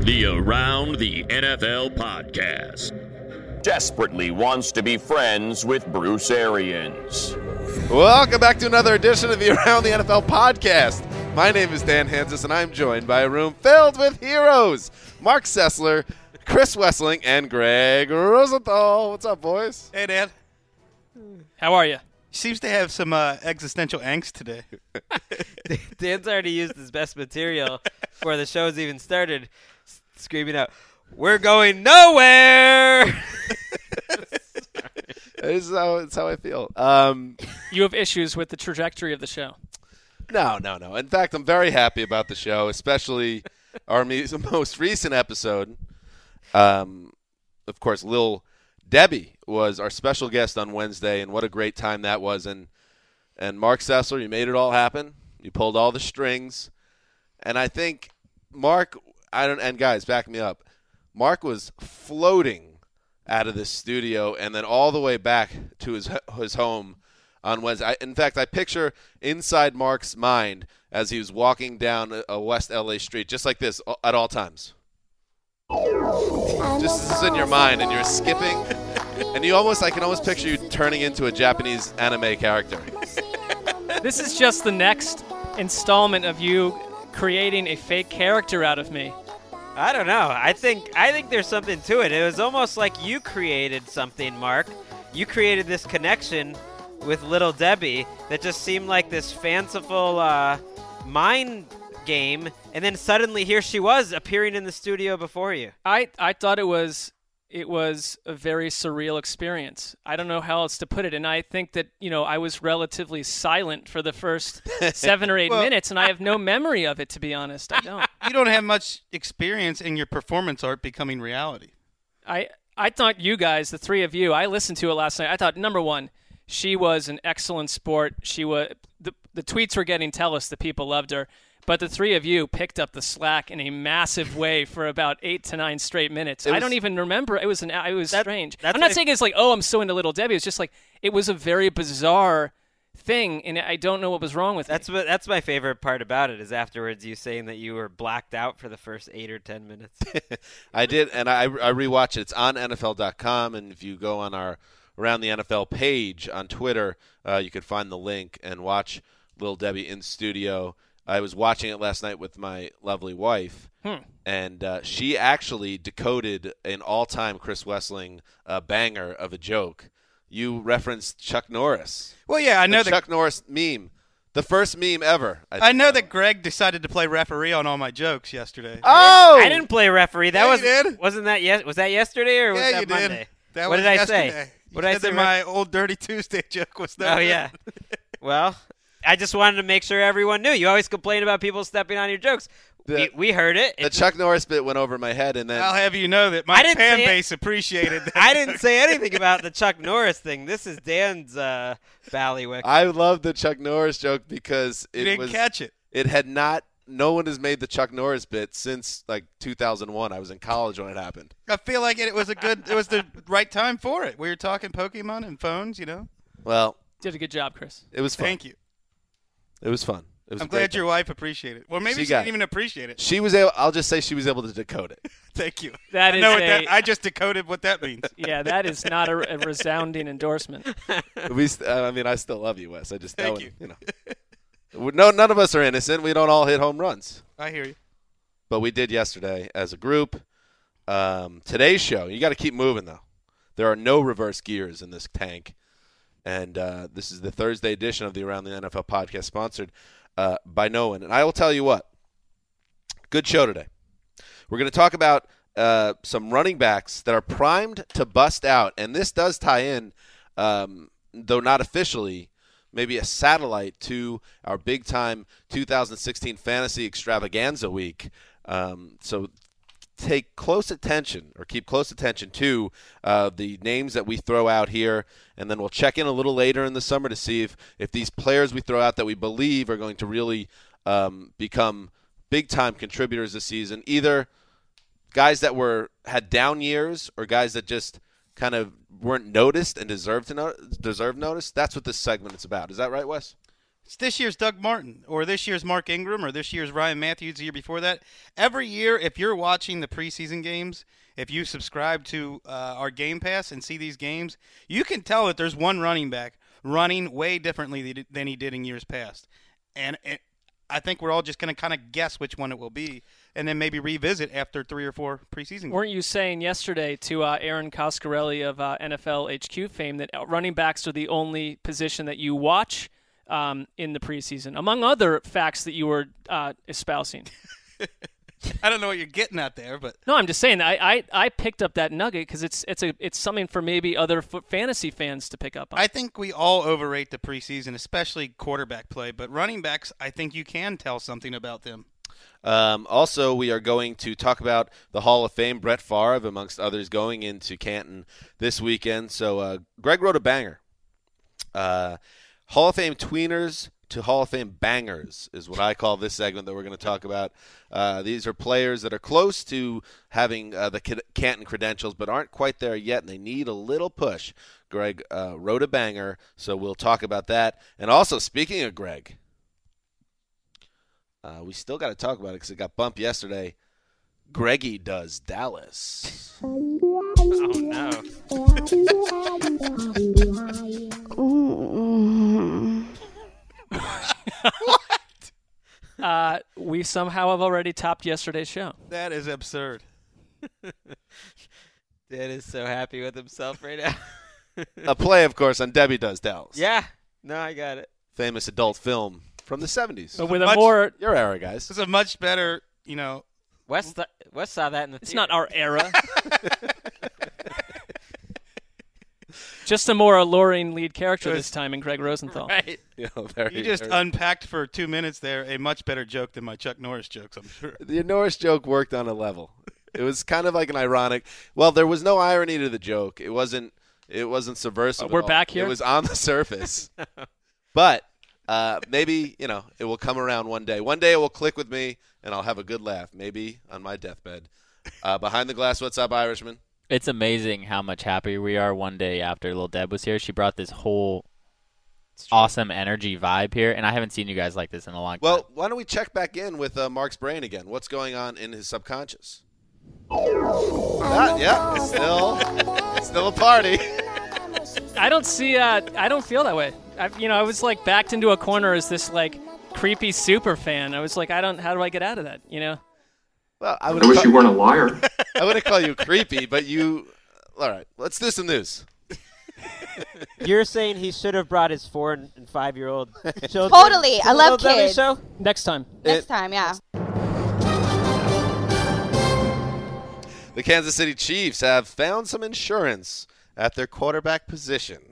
The Around the NFL podcast. Desperately wants to be friends with Bruce Arians. Welcome back to another edition of the Around the NFL podcast. My name is Dan Hanzus, and I'm joined by a room filled with heroes Mark Sessler, Chris Wesseling, and Greg Rosenthal. What's up, boys? Hey, Dan. How are you? Seems to have some uh, existential angst today. Dan's already used his best material before the show's even started, s- screaming out, "We're going nowhere!" This is how, it's how I feel. Um, You have issues with the trajectory of the show. no, no, no. In fact, I'm very happy about the show, especially our me- most recent episode. Um, of course, Lil Debbie was our special guest on Wednesday, and what a great time that was. And and Mark Sessler, you made it all happen. You pulled all the strings, and I think Mark, I don't, and guys, back me up. Mark was floating out of this studio and then all the way back to his his home on Wednesday. I, in fact, I picture inside Mark's mind as he was walking down a, West LA street, just like this at all times. Just this is in your mind, and you're skipping, and you almost I can almost picture you turning into a Japanese anime character. This is just the next installment of you creating a fake character out of me. I don't know. I think I think there's something to it. It was almost like you created something, Mark. You created this connection with little Debbie that just seemed like this fanciful uh, mind game, and then suddenly here she was appearing in the studio before you. I I thought it was it was a very surreal experience. I don't know how else to put it, and I think that you know I was relatively silent for the first seven or eight Well- minutes, and I have no memory of it to be honest. I don't. you don't have much experience in your performance art becoming reality. I I thought you guys, the three of you, I listened to it last night. I thought number one, she was an excellent sport. She was the the tweets were getting tell us that people loved her. But the three of you picked up the slack in a massive way for about eight to nine straight minutes. I don't even remember. It was an. It was That- strange. I'm not saying it's like, oh, I'm so into Little Debbie. It's just like it was a very bizarre thing, and I don't know what was wrong with it. That's me. what that's my favorite part about it is afterwards you saying that you were blacked out for the first eight or ten minutes. I did, and I, I rewatched it. It's on NFL.com, and if you go on our Around the NFL page on Twitter, uh, you could find the link and watch Little Debbie in studio. I was watching it last night with my lovely wife, and uh, she actually decoded an all-time Chris Wesseling uh, banger of a joke. You referenced Chuck Norris. Well, yeah, I The know that. Chuck Norris meme, the first meme ever. I know that Greg decided to play referee on all my jokes yesterday. Oh, I didn't play referee. That Yeah, was you did. wasn't that yes? Was that yesterday or was yeah, that you Monday? did. That what was did I yesterday. say? You What did I say? that my old Dirty Tuesday joke was no Oh yeah. well, I just wanted to make sure everyone knew. You always complain about people stepping on your jokes. we, The- we heard it. The It's- Chuck Norris bit went over my head, and then I'll have you know that my fan base appreciated that. I didn't say anything about the Chuck Norris thing. This is Dan's uh, ballywick. I love the Chuck Norris joke because You it didn't was catch it. it had not no one has made the Chuck Norris bit since like 2001. I was in college when it happened. I feel like it, it was a good. It was the right time for it. We were talking Pokemon and phones. You know. Well, Did a good job, Chris. it was fun. Thank you. It was fun. It was I'm glad your time. wife appreciated it. Well, maybe She she, didn't even appreciate it. She was able. I'll just say she was able to decode it. Thank you. That I is know what a- that. I just decoded what that means. Yeah, that is not a, a resounding endorsement. we. St- I mean, I still love you, Wes. I just Thank know, you. you know. No, none of us are innocent. We don't all hit home runs. I hear you. but we did yesterday as a group. Um, today's show, you got to keep moving though. There are no reverse gears in this tank, and uh, this is the Thursday edition of the Around the NFL podcast, sponsored uh, by no one. And I will tell you what, good show today. We're going to talk about uh, some running backs that are primed to bust out, and this does tie in, um, though not officially, maybe a satellite to our big time 2016 fantasy extravaganza week. Um, so take close attention or keep close attention to uh, the names that we throw out here, and then we'll check in a little later in the summer to see if, if these players we throw out that we believe are going to really um, become big time contributors this season, either guys that were had down years or guys that just kind of weren't noticed and deserved to no- deserve notice. That's what this segment is about. Is that right, Wes? It's this year's Doug Martin, or this year's Mark Ingram, or this year's Ryan Mathews. The year before that. Every year, if you're watching the preseason games, if you subscribe to uh, our Game Pass and see these games, you can tell that there's one running back running way differently than he did in years past, and it, I think we're all just going to kind of guess which one it will be, and then maybe revisit after three or four preseason. games. Weren't you saying yesterday to uh, Erin Coscarelli of uh, NFL HQ fame that running backs are the only position that you watch um, in the preseason, among other facts that you were uh, espousing? I don't know what you're getting at there, but No, I'm just saying. I I, I picked up that nugget because it's it's a it's something for maybe other f- fantasy fans to pick up on. I think we all overrate the preseason, especially quarterback play. But running backs, I think you can tell something about them. Um, also, we are going to talk about the Hall of Fame, Brett Favre, amongst others, going into Canton this weekend. So, uh, Greg wrote a banger. Uh, Hall of Fame tweeners to Hall of Fame bangers is what I call this segment that we're going to talk about. Uh, these are players that are close to having uh, the Canton credentials, but aren't quite there yet, and they need a little push. Greg uh, wrote a banger, so we'll talk about that. And also, speaking of Greg, uh, we still got to talk about it because it got bumped yesterday. Greggy does Dallas. Oh no. uh, we somehow have already topped yesterday's show. That is absurd. Dad is so happy with himself right now. a play, of course, on Debbie Does Dallas. yeah. No, I got it. Famous adult film from the 70s. But with a Much- more, Your era, guys. It's a much better, you know. West, th- Wes saw that in the. it's theater. not our era. Just a more alluring lead character this time in Greg Rosenthal. right. You, very, You just very- unpacked for two minutes there a much better joke than my Chuck Norris jokes. I'm sure. the Norris joke worked on a level. It was kind of like an ironic. Well, there was no irony to the joke. It wasn't. It wasn't subversive. Uh, we're all. back here? It was on the surface. but uh, maybe you know it will come around one day. One day it will click with me, and I'll have a good laugh. Maybe on my deathbed. Uh, behind the glass, what's up, Irishman? It's amazing how much happier we are one day after Little Deb was here. She brought this whole awesome energy vibe here, and I haven't seen you guys like this in a long Well, time. Well, why don't we check back in with uh, Mark's brain again? What's going on in his subconscious? Ah, yeah, it's still, it's still a party. I don't see. Uh, I don't feel that way. I, you know, I was like backed into a corner as this like creepy super fan. I was like, I don't. How do I get out of that? You know. Well, I. I wish you weren't a liar. I wouldn't call you creepy, but you. All right, let's do some news. You're saying he should have brought his four and and five year old children. Totally. to I love Little Debbie kids. Show? Next time. Next It- time, yeah. The Kansas City Chiefs have found some insurance at their quarterback position.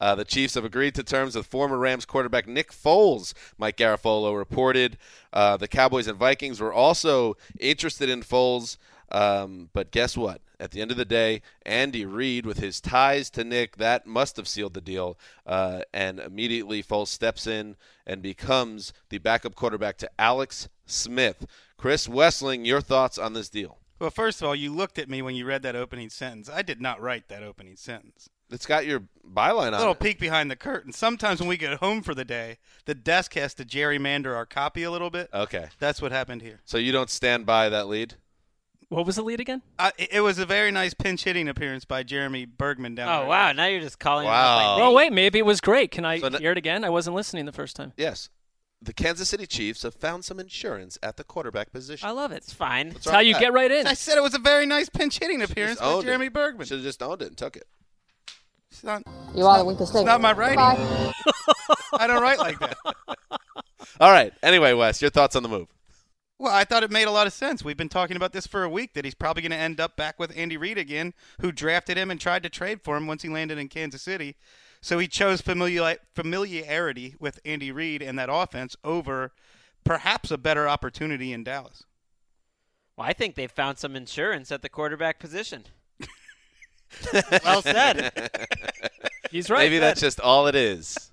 Uh, the Chiefs have agreed to terms with former Rams quarterback Nick Foles. Mike Garafolo reported. Uh, the Cowboys and Vikings were also interested in Foles, um, but guess what? At the end of the day, Andy Reid, with his ties to Nick, that must have sealed the deal. Uh, and immediately, Foles steps in and becomes the backup quarterback to Alex Smith. Chris Wesseling, your thoughts on this deal? Well, first of all, you looked at me when you read that opening sentence. I did not write that opening sentence. It's got your byline on it. A little it. peek behind the curtain. Sometimes when we get home for the day, the desk has to gerrymander our copy a little bit. Okay. That's what happened here. So you don't stand by that lead? What was the lead again? Uh, it it was a very nice pinch hitting appearance by Jeremy Bergman down Oh wow! Now you're just calling. Wow. Him Oh wait, maybe it was great. Can I So n- hear it again? I wasn't listening the first time. Yes. The Kansas City Chiefs have found some insurance at the quarterback position. I love it. It's fine. What's It's how you that? get right in. I said it was a very nice pinch hitting appearance by Jeremy it. Bergman. Should have just owned it and took it. It's not, You are the weakest it's not my writing. I don't write like that. All right. Anyway, Wes, your thoughts on the move? Well, I thought it made a lot of sense. We've been talking about this for a week that he's probably going to end up back with Andy Reid again, who drafted him and tried to trade for him once he landed in Kansas City. So he chose familiar- familiarity with Andy Reid and that offense over perhaps a better opportunity in Dallas. Well, I think they've found some insurance at the quarterback position. well said. He's right. Maybe that's just all it is.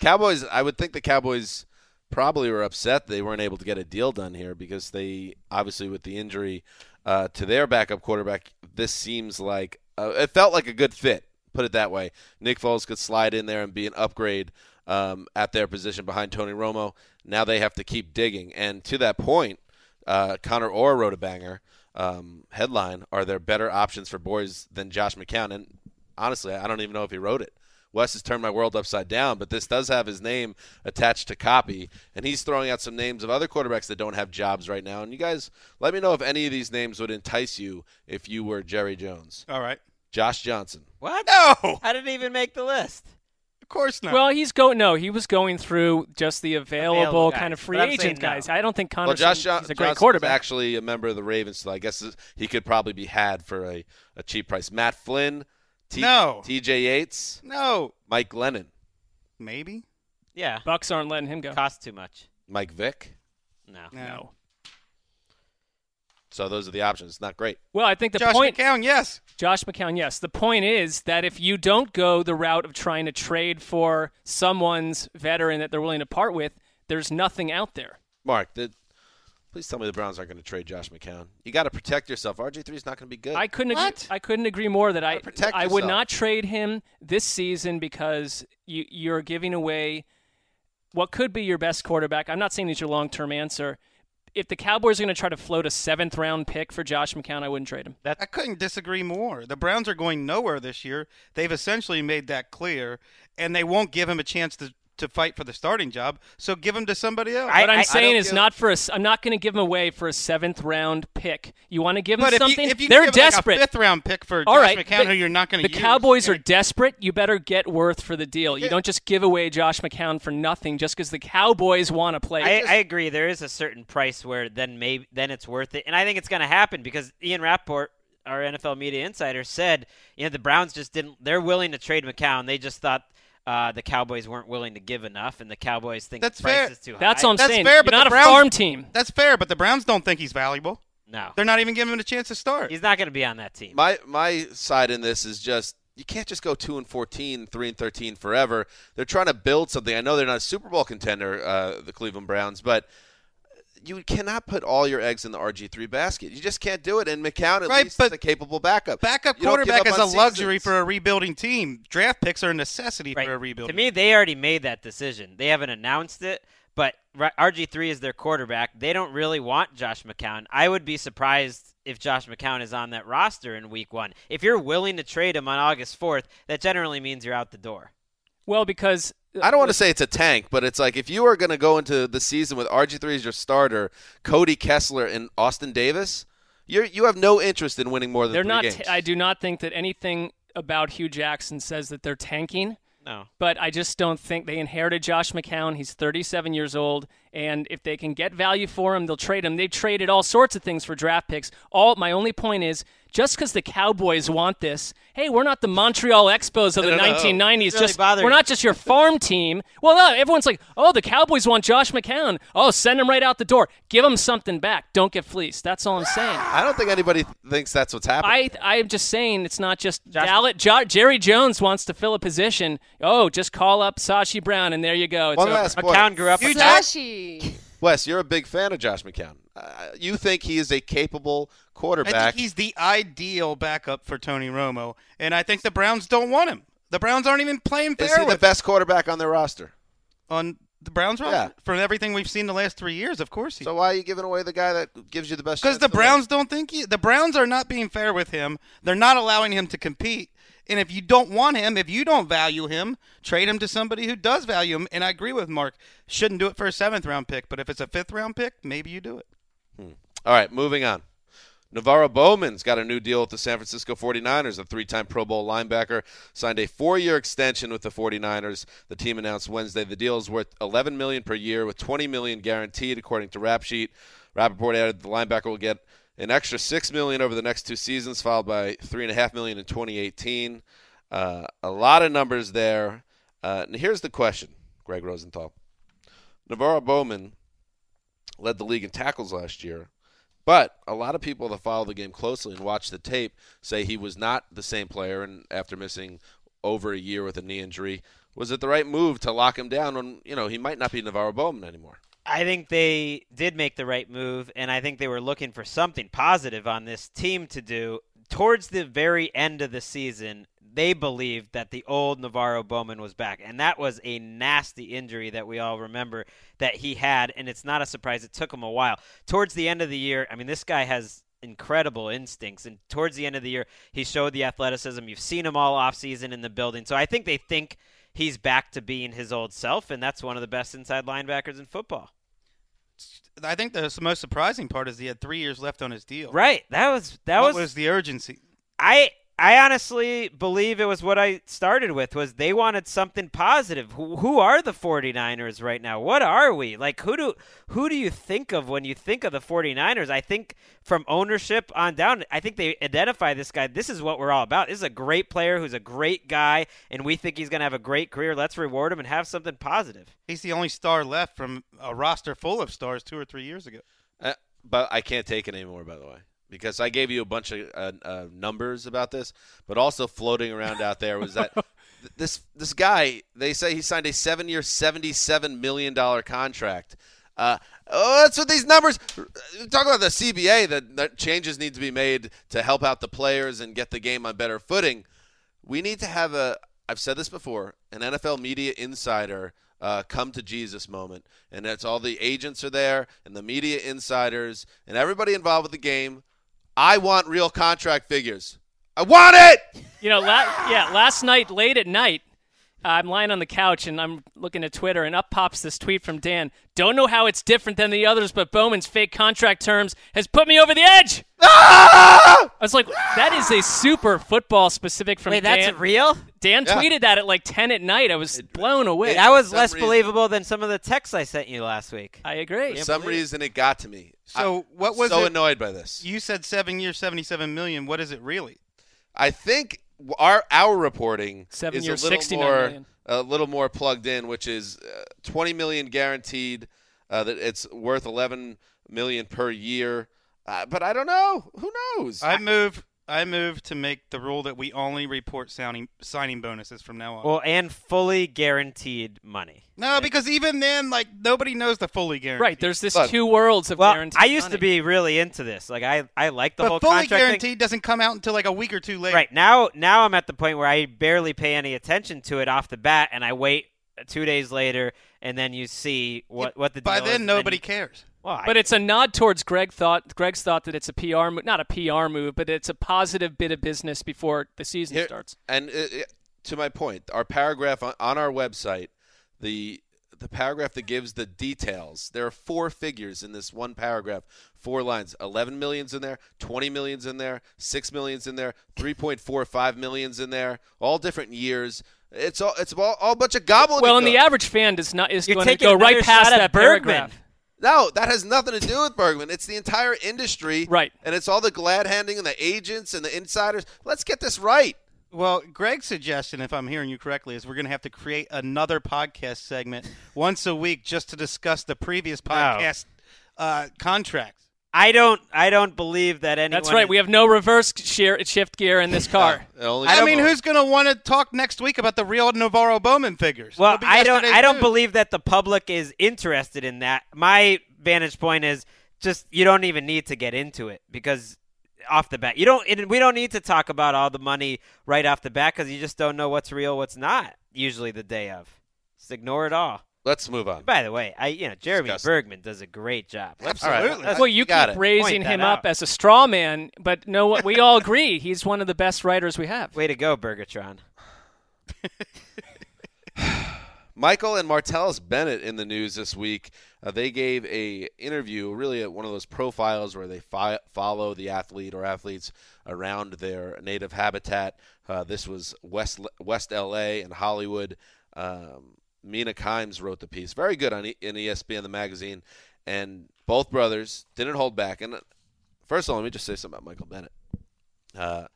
Cowboys, I would think the Cowboys probably were upset they weren't able to get a deal done here because they obviously with the injury uh, to their backup quarterback, this seems like uh, it felt like a good fit. Put it that way. Nick Foles could slide in there and be an upgrade um, at their position behind Tony Romo. Now they have to keep digging, and to that point, uh, Connor Orr wrote a banger um, headline: "Are there better options for boys than Josh McCown?" And honestly, I don't even know if he wrote it. Wes has turned my world upside down, but this does have his name attached to copy, and he's throwing out some names of other quarterbacks that don't have jobs right now. And you guys, let me know if any of these names would entice you if you were Jerry Jones. All right. Josh Johnson. What? No, I didn't even make the list. Of course not. Well, he's going. No, he was going through just the available, Available kind of free but I'm agent no. guys. I don't think Connor. Well, Josh Jo- he's a great Johnson's quarterback. actually a member of the Ravens, so I guess he could probably be had for a, a cheap price. Matt Flynn, T- No. T.J. Yates, no, Mike Glennon, maybe. Yeah. Bucs aren't letting him go. Cost too much. Mike Vick. No. No. No. So those are the options. It's not great. Well, I think the Josh point. McCown, yes. Josh McCown, yes. The point is that if you don't go the route of trying to trade for someone's veteran that they're willing to part with, there's nothing out there. Mark, the, please tell me the Browns aren't going to trade Josh McCown. You got to protect yourself. RG3 is not going to be good. I couldn't What? agree, I couldn't agree more that I Gotta protect I would not trade him this season because you you're giving away what could be your best quarterback. I'm not saying he's your long term answer. If the Cowboys are going to try to float a seventh round pick for Josh McCown, I wouldn't trade him. I couldn't disagree more. The Browns are going nowhere this year. They've essentially made that clear, and they won't give him a chance to, to fight for the starting job. So give him to somebody else. I- What I'm I saying don't is give- not for a. s- I'm not going to give him away for a seventh round pick. You want to give him but if something? you, if you They're give like, desperate. a fifth round pick for All Josh right, McCown, who you're not going to The use, Cowboys are desperate. You better get worth for the deal. You don't just give away Josh McCown for nothing just because the Cowboys want to play. I, I agree. There is a certain price where then maybe then it's worth it, and I think it's going to happen because Ian Rapoport, our NFL media insider, said you know the Browns just didn't. They're willing to trade McCown. They just thought uh, the Cowboys weren't willing to give enough, and the Cowboys think That's the price fair. is too high. That's what I'm That's saying. fair, You're but not the a farm team. That's fair, but the Browns don't think he's valuable. No, They're not even giving him a chance to start. he's not going to be on that team. my my side in this is just you can't just go two and 14, 3 and thirteen forever. They're trying to build something. I know they're not a Super Bowl contender, uh, the Cleveland Browns, but you cannot put all your eggs in the RG three basket. You just can't do it. And McCown at Right, least but is a capable backup. Backup You quarterback up is a on luxury seasons. for a rebuilding team. Draft picks are a necessity Right. for a rebuild. To me, they already made that decision. They haven't announced it, but RG three is their quarterback. They don't really want Josh McCown. I would be surprised if Josh McCown is on that roster in Week One. If you're willing to trade him on August fourth, that generally means you're out the door. Well, because I don't want to say it's a tank, but it's like if you are going to go into the season with RG3 as your starter, Cody Kessler and Austin Davis, you you have no interest in winning more than they're three not. games. I do not think that anything about Hue Jackson says that they're tanking. No. But I just don't think they inherited Josh McCown. He's 37 years old, and if they can get value for him, they'll trade him. They've traded all sorts of things for draft picks. All my only point is just because the Cowboys want this, hey, we're not the Montreal Expos of the No, no, no. 1990s. Really just bothering we're not just your farm team. Well, no, everyone's like, oh, the Cowboys want Josh McCown. Oh, send him right out the door. Give him something back. Don't get fleeced. That's all I'm saying. I don't think anybody th- thinks that's what's happening. I I'm just saying it's not just Gallet. Jo- Jerry Jones wants to fill a position. Oh, just call up Sashi Brown and there you go. It's One over. last point. McCown grew up. with Sashi. Wes, you're a big fan of Josh McCown. Uh, you think he is a capable I quarterback? think he's the ideal backup for Tony Romo, and I think the Browns don't want him. The Browns aren't even playing fair. is he the best quarterback on their roster? on the Browns roster. Yeah. From everything we've seen the last three years, of course he. So why are you giving away the guy that gives you the best? Because the? Browns don't think he, the Browns are not being fair with him. They're not allowing him to compete. And if you don't want him, if you don't value him, trade him to somebody who does value him. And I agree with Mark. Shouldn't do it for a seventh round pick, but if it's a fifth round pick, maybe you do it. All right, moving on. NaVorro Bowman's got a new deal with the San Francisco 49ers. A three time Pro Bowl linebacker signed a four year extension with the 49ers. The team announced Wednesday the deal is worth 11 million per year with 20 million guaranteed, according to Rap Sheet. Rapoport added the linebacker will get an extra 6 million over the next two seasons, followed by 3.5 million in 2018. Uh, a lot of numbers there. Uh, and here's the question, Greg Rosenthal. NaVorro Bowman led the league in tackles last year. But a lot of people that follow the game closely and watch the tape say he was not the same player, and after missing over a year with a knee injury, was it the right move to lock him down when you know he might not be NaVorro Bowman anymore? I think they did make the right move, and I think they were looking for something positive on this team to do. Towards the very end of the season, they believed that the old NaVorro Bowman was back, and that was a nasty injury that we all remember that he had, and it's not a surprise. It took him a while. Towards the end of the year, I mean, this guy has incredible instincts, and towards the end of the year, he showed the athleticism. You've seen him all offseason in the building, so I think they think he's back to being his old self, and that's one of the best inside linebackers in football. I think the most surprising part is he had three years left on his deal. Right. That was that what was, was the urgency? I I honestly believe it was what I started with was they wanted something positive. Who, who are the 49ers right now? What are we? Like who do who do you think of when you think of the 49ers? I think from ownership on down, I think they identify this guy. This is what we're all about. This is a great player who's a great guy and we think he's going to have a great career. Let's reward him and have something positive. He's the only star left from a roster full of stars two or three years ago. Uh, but I can't take it anymore, by the way, because I gave you a bunch of uh, uh, numbers about this, but also floating around out there was that th- this this guy. They say he signed a seven-year, seventy-seven million dollar contract. Uh, oh, that's what these numbers talk about. The CBA that, that changes need to be made to help out the players and get the game on better footing. We need to have a. I've said this before. An NFL media insider uh, come to Jesus moment, and that's all the agents are there and the media insiders and everybody involved with the game. I want real contract figures. I want it. You know, la- yeah, last night, late at night, I'm lying on the couch and I'm looking at Twitter, and up pops this tweet from Dan. Don't know how it's different than the others, but Bowman's fake contract terms has put me over the edge. Ah! I was like, that is a super football specific from Wait, Dan. that's real? Dan Yeah. tweeted that at like 10 at night. I was blown away. That was less reason- believable than some of the texts I sent you last week. I agree. For some reason, it got to me. So I'm what was so it- annoyed by this? You said seven years, seventy-seven million. What is it really? I think our our reporting Seven is years, a little 69 more million. a little more plugged in, which is uh, 20 million guaranteed. Uh, that it's worth 11 million per year. Uh, but I don't know. Who knows? I move. I move to make the rule that we only report signing signing bonuses from now on. Well, and fully guaranteed money. no, because even then, like nobody knows the fully guaranteed. Right, there's this Look, two worlds of Well, guaranteed I used to be really into this. Like I, I like the but whole fully contract thing. guaranteed doesn't come out until like a week or two later. Right now, now I'm at the point where I barely pay any attention to it off the bat, and I wait two days later, and then you see what what the By deal is, then, and nobody you- cares. Well, I- But it's a nod towards Greg thought Greg's thought that it's a PR move, not a PR move, but it's a positive bit of business before the season Here- starts. And it, it- to my point, our paragraph on, on our website, the the paragraph that gives the details. There are four figures in this one paragraph, four lines. 11 millions in there, 20 millions in there, 6 millions in there, 3.45 millions in there, all different years. It's all it's all, all a bunch of gobbledygook. Well, and the average fan does not is You're going to go right past that Bergman. paragraph. No, that has nothing to do with Bergman. It's the entire industry. Right. And it's all the glad handing and the agents and the insiders. Let's get this right. Well, Greg's suggestion, if I'm hearing you correctly, is we're going to have to create another podcast segment once a week just to discuss the previous podcast uh, contracts. I don't. I don't believe that anyone. That's right. We have no reverse shear, shift gear in this car. It I mean, who's going to want to talk next week about the real NaVorro Bowman figures? Well, I don't. yesterday's I don't news. believe that the public is interested in that. My vantage point is just you don't even need to get into it because off the bat, you don't. It, we don't need to talk about all the money right off the bat because you just don't know what's real, what's not. Usually the day of, just ignore it all. Let's move on. By the way, I you know Jeremy Disgusting. Bergman does a great job. Let's- Absolutely. let's- Well, you got keep it. raising Point that him up as a straw man, but no, what we all agree he's one of the best writers we have. way to go, Bergatron. Michael and Martellus Bennett in the news this week. Uh, they gave a interview, really at one of those profiles where they fi- follow the athlete or athletes around their native habitat. Uh, this was West West LA and Hollywood. Um, Mina Kimes wrote the piece, very good on e- in ESPN the magazine, and both brothers didn't hold back. And uh, first of all, let me just say something about Michael Bennett. Uh,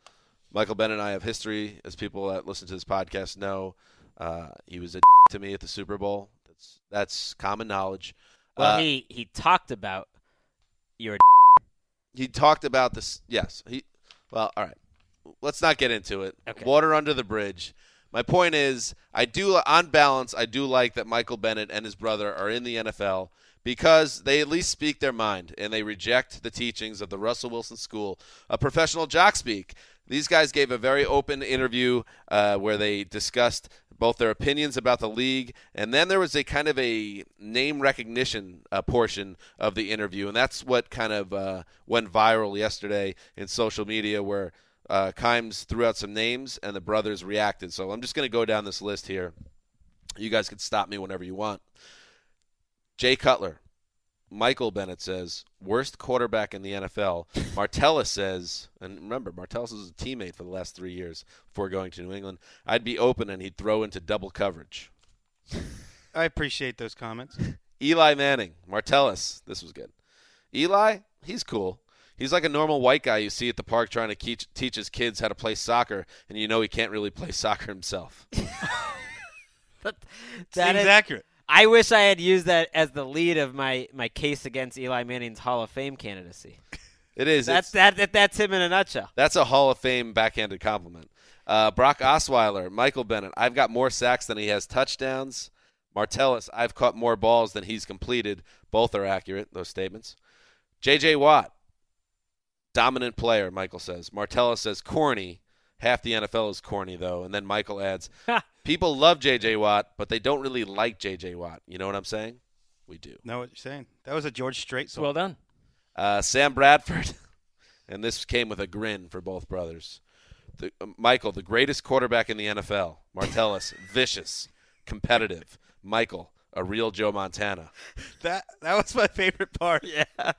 Michael Bennett and I have history, as people that listen to this podcast know. Uh, he was a to me at the Super Bowl. That's that's common knowledge. Well, Uh, he he talked about your. he talked about this. Yes. He. Well, all right. Let's not get into it. Okay. Water under the bridge. My point is, I do on balance, I do like that Michael Bennett and his brother are in the NFL because they at least speak their mind and they reject the teachings of the Russell Wilson School of professional jock speak. These guys gave a very open interview uh, where they discussed both their opinions about the league, and then there was a kind of a name recognition uh, portion of the interview, and that's what kind of uh, went viral yesterday in social media, where uh, Kimes threw out some names and the brothers reacted. So I'm just going to go down this list here. You guys can stop me whenever you want. Jay Cutler, Michael Bennett says worst quarterback in the NFL. Martellus says, and remember, Martellus was a teammate for the last three years before going to New England. I'd be open and he'd throw into double coverage. I appreciate those comments. Eli Manning, Martellus, this was good. Eli, he's cool. He's like a normal white guy you see at the park trying to teach, teach his kids how to play soccer, and you know he can't really play soccer himself. That Seems is- accurate. I wish I had used that as the lead of my, my case against Eli Manning's Hall of Fame candidacy. It is. That's that, that that's him in a nutshell. That's a Hall of Fame backhanded compliment. Uh, Brock Osweiler, Michael Bennett. I've got more sacks than he has touchdowns. Martellus, I've caught more balls than he's completed. Both are accurate, those statements. J.J. Watt, dominant player, Michael says. Martellus says corny. Half the NFL is corny, though. And then Michael adds, people love J.J. Watt, but they don't really like J.J. Watt. You know what I'm saying? We do. Know what you're saying? That was a George Strait song. Well done. Uh, Sam Bradford, and this came with a grin for both brothers. The, uh, Michael, the greatest quarterback in the NFL. Martellus, vicious, competitive. Michael, a real Joe Montana. that that was my favorite part. Yeah.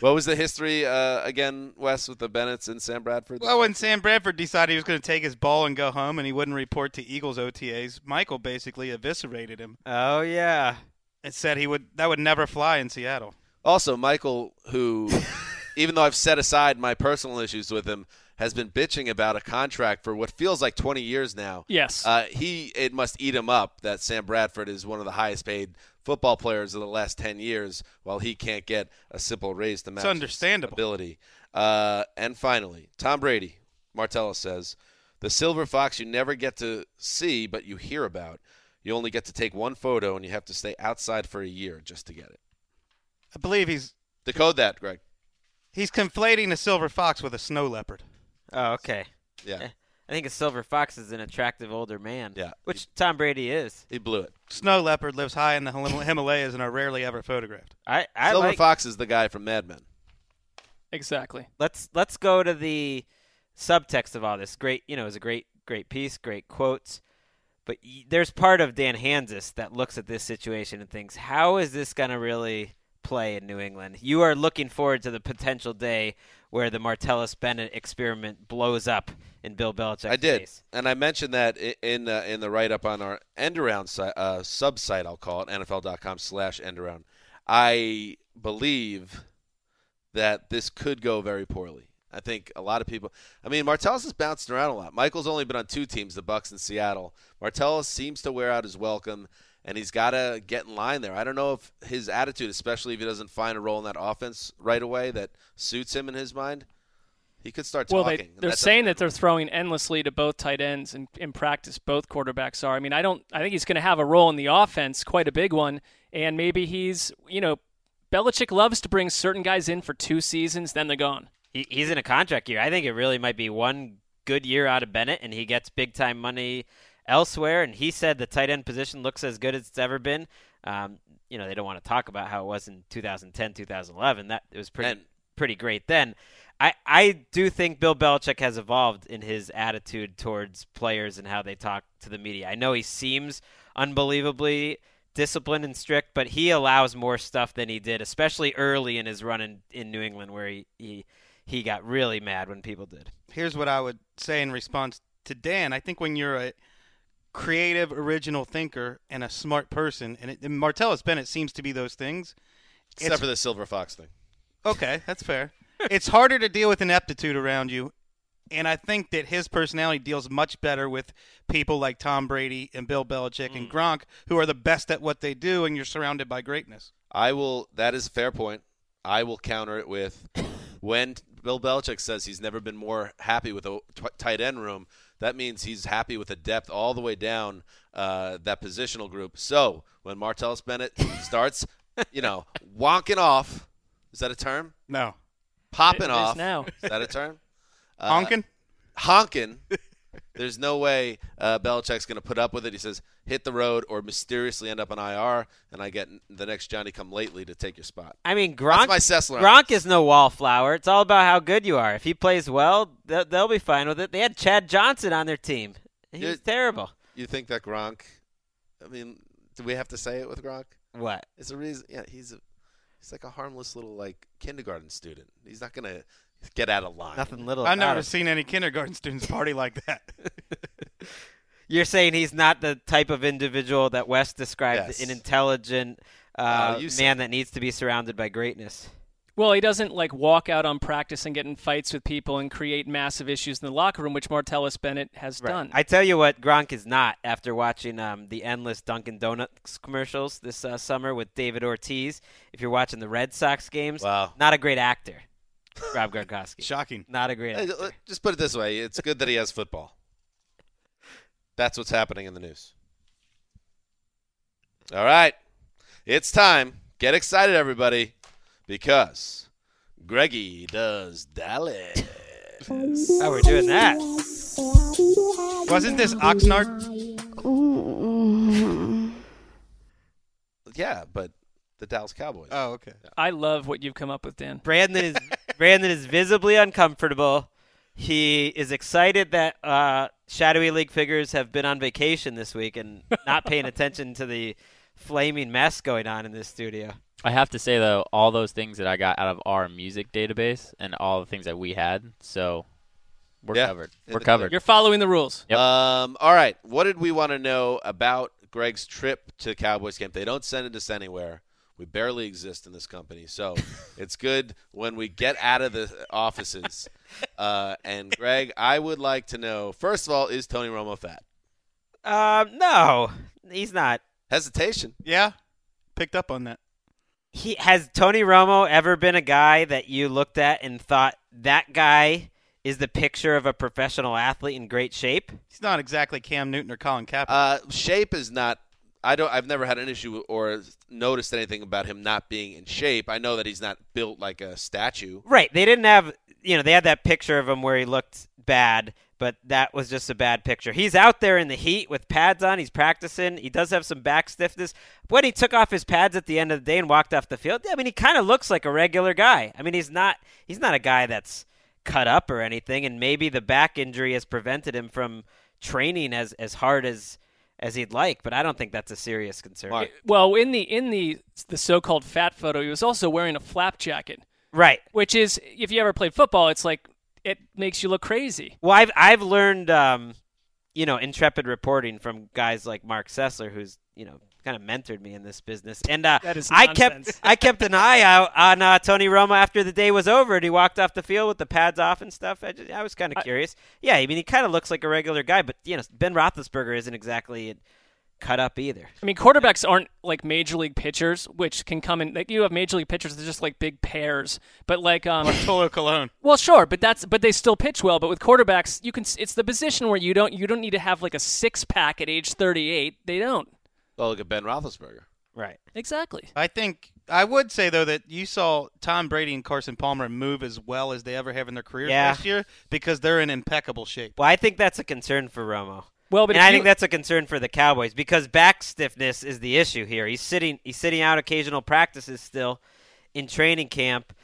What was the history uh, again, Wes, with the Bennetts and Sam Bradford? Well, when Sam Bradford decided he was going to take his ball and go home, and he wouldn't report to Eagles OTAs, Michael basically eviscerated him Oh yeah. and said he would that would never fly in Seattle. Also, Michael, who, even though I've set aside my personal issues with him, has been bitching about a contract for what feels like 20 years now. Yes. Uh, he it must eat him up that Sam Bradford is one of the highest paid football players of the last 10 years, while he can't get a simple raise to match his understandable. ability. Uh, and finally, Tom Brady, Martellus says, the silver fox you never get to see, but you hear about. You only get to take one photo, and you have to stay outside for a year just to get it. I believe he's Decode that, Greg. he's conflating a silver fox with a snow leopard. Oh okay. Yeah. I think a silver fox is an attractive older man. Yeah. Which Tom Brady is. He blew it. Snow leopard lives high in the Himalayas and are rarely ever photographed. I I Silver like. Fox is the guy from Mad Men. Exactly. Let's let's go to the subtext of all this. Great, you know, it was a great great piece, great quotes. But y- there's part of Dan Hanzus that looks at this situation and thinks, how is this going to really play in New England? You are looking forward to the potential day where the Martellus Bennett experiment blows up in Bill Belichick's I did, face. and I mentioned that in uh, in the write up on our end around si- uh, sub site. I'll call it NFL.com/slash end around. I believe that this could go very poorly. I think a lot of people. I mean, Martellus has bounced around a lot. Michael's only been on two teams, the Bucs and Seattle. Martellus seems to wear out his welcome, and he's got to get in line there. I don't know if his attitude, especially if he doesn't find a role in that offense right away that suits him in his mind, he could start Well, talking. they, they're saying doesn't- that they're throwing endlessly to both tight ends, and in practice, both quarterbacks are. I mean, I don't. I think he's going to have a role in the offense, quite a big one, and maybe he's, you know, Belichick loves to bring certain guys in for two seasons, then they're gone. He, he's in a contract year. I think it really might be one good year out of Bennett, and he gets big time money elsewhere. And he said the tight end position looks as good as it's ever been. Um, you know, they don't want to talk about how it was in 2010, 2011. That it was pretty And- pretty great then. I, I do think Bill Belichick has evolved in his attitude towards players and how they talk to the media. I know he seems unbelievably disciplined and strict, but he allows more stuff than he did, especially early in his run in, in New England, where he, he he got really mad when people did. Here's what I would say in response to Dan. I think when you're a creative, original thinker and a smart person, and, it, and Martellus Bennett seems to be those things. except it's- for the Silver Fox thing. Okay, that's fair. it's harder to deal with ineptitude around you, and I think that his personality deals much better with people like Tom Brady and Bill Belichick Mm. and Gronk, who are the best at what they do, and you're surrounded by greatness. I will. That is a fair point. I will counter it with when Bill Belichick says he's never been more happy with a t- tight end room. That means he's happy with the depth all the way down uh, that positional group. So when Martellus Bennett starts, you know, wonking off, is that a term? No, Popping It is off. now. Is that a term? Uh, honking. honking. There's no way uh, Belichick's going to put up with it. He says, hit the road or mysteriously end up on IR, and I get the next Johnny come lately to take your spot. I mean, Gronk. My Gronk is no wallflower. It's all about how good you are. If he plays well, they'll, they'll be fine with it. They had Chad Johnson on their team. He was Dude. terrible. You think that Gronk? I mean, do we have to say it with Gronk? What? It's a reason. Yeah, he's a, he's like a harmless little like kindergarten student. He's not gonna get out of line. Nothing little. I've never him. seen any kindergarten students party like that. You're saying he's not the type of individual that West described, Yes. an intelligent uh, you said- man that needs to be surrounded by greatness. Well, he doesn't like walk out on practice and get in fights with people and create massive issues in the locker room, which Martellus Bennett has done. I tell you what, Gronk is not. After watching um, the endless Dunkin' Donuts commercials this uh, summer with David Ortiz, if you're watching the Red Sox games, Wow. not a great actor. Rob Gronkowski, Shocking. not a great Hey, actor. Just put it this way: it's good that he has football. That's what's happening in the news. All right, it's time. Get excited, everybody, because Greggy does Dallas. Oh, we're doing that. Wasn't this Oxnard? yeah, but the Dallas Cowboys. Oh, okay. I love what you've come up with, Dan. Brandon is Brandon is visibly uncomfortable. He is excited that uh, shadowy league figures have been on vacation this week and not paying attention to the flaming mess going on in this studio. I have to say though, all those things that I got out of our music database and all the things that we had, so we're Yeah, covered. We're the covered. You're following the rules. Yep. Um, all right. What did we want to know about Greg's trip to Cowboys camp? They don't send it us anywhere. We barely exist in this company, so it's good when we get out of the offices. Uh, and Greg, I would like to know first of all, is Tony Romo fat? Um, no, he's not. Hesitation. Yeah, picked up on that. He has Tony Romo ever been a guy that you looked at and thought that guy is the picture of a professional athlete in great shape? He's not exactly Cam Newton or Colin Kaepernick. Uh, shape is not. I don't. I've never had an issue or noticed anything about him not being in shape. I know that he's not built like a statue. Right. They didn't have, you know, they had that picture of him where he looked bad, but that was just a bad picture. He's out there in the heat with pads on. He's practicing. He does have some back stiffness. When he took off his pads at the end of the day and walked off the field, I mean, he kind of looks like a regular guy. I mean, he's not he's not a guy that's cut up or anything, and maybe the back injury has prevented him from training as as hard as as he'd like, but I don't think that's a serious concern. Mark. Well, in the in the the so-called fat photo, he was also wearing a flap jacket, Right. which is if you ever played football, it's like it makes you look crazy. Well, I've I've learned, um, you know, intrepid reporting from guys like Mark Sessler, who's you know kind of mentored me in this business. And uh, That is I kept I kept an eye out on uh, Tony Romo after the day was over and he walked off the field with the pads off and stuff. I, just, I was kind of curious. Yeah, I mean he kind of looks like a regular guy, but you know Ben Roethlisberger isn't exactly cut up either. I mean, quarterbacks aren't like major league pitchers, which can come in. Like you have major league pitchers, they're just like big pairs. But like, um, Bartolo Colon. well, sure, but that's but they still pitch well. But with quarterbacks, you can. It's the position where you don't you don't need to have like a six pack at age thirty eight. They don't Well, look at Ben Roethlisberger. Right. exactly. I think I would say though that you saw Tom Brady and Carson Palmer move as well as they ever have in their careers Yeah. last year because they're in impeccable shape. Well, I think that's a concern for Romo. Well, but and I you- think that's a concern for the Cowboys because back stiffness is the issue here. He's sitting he's sitting out occasional practices still in training camp.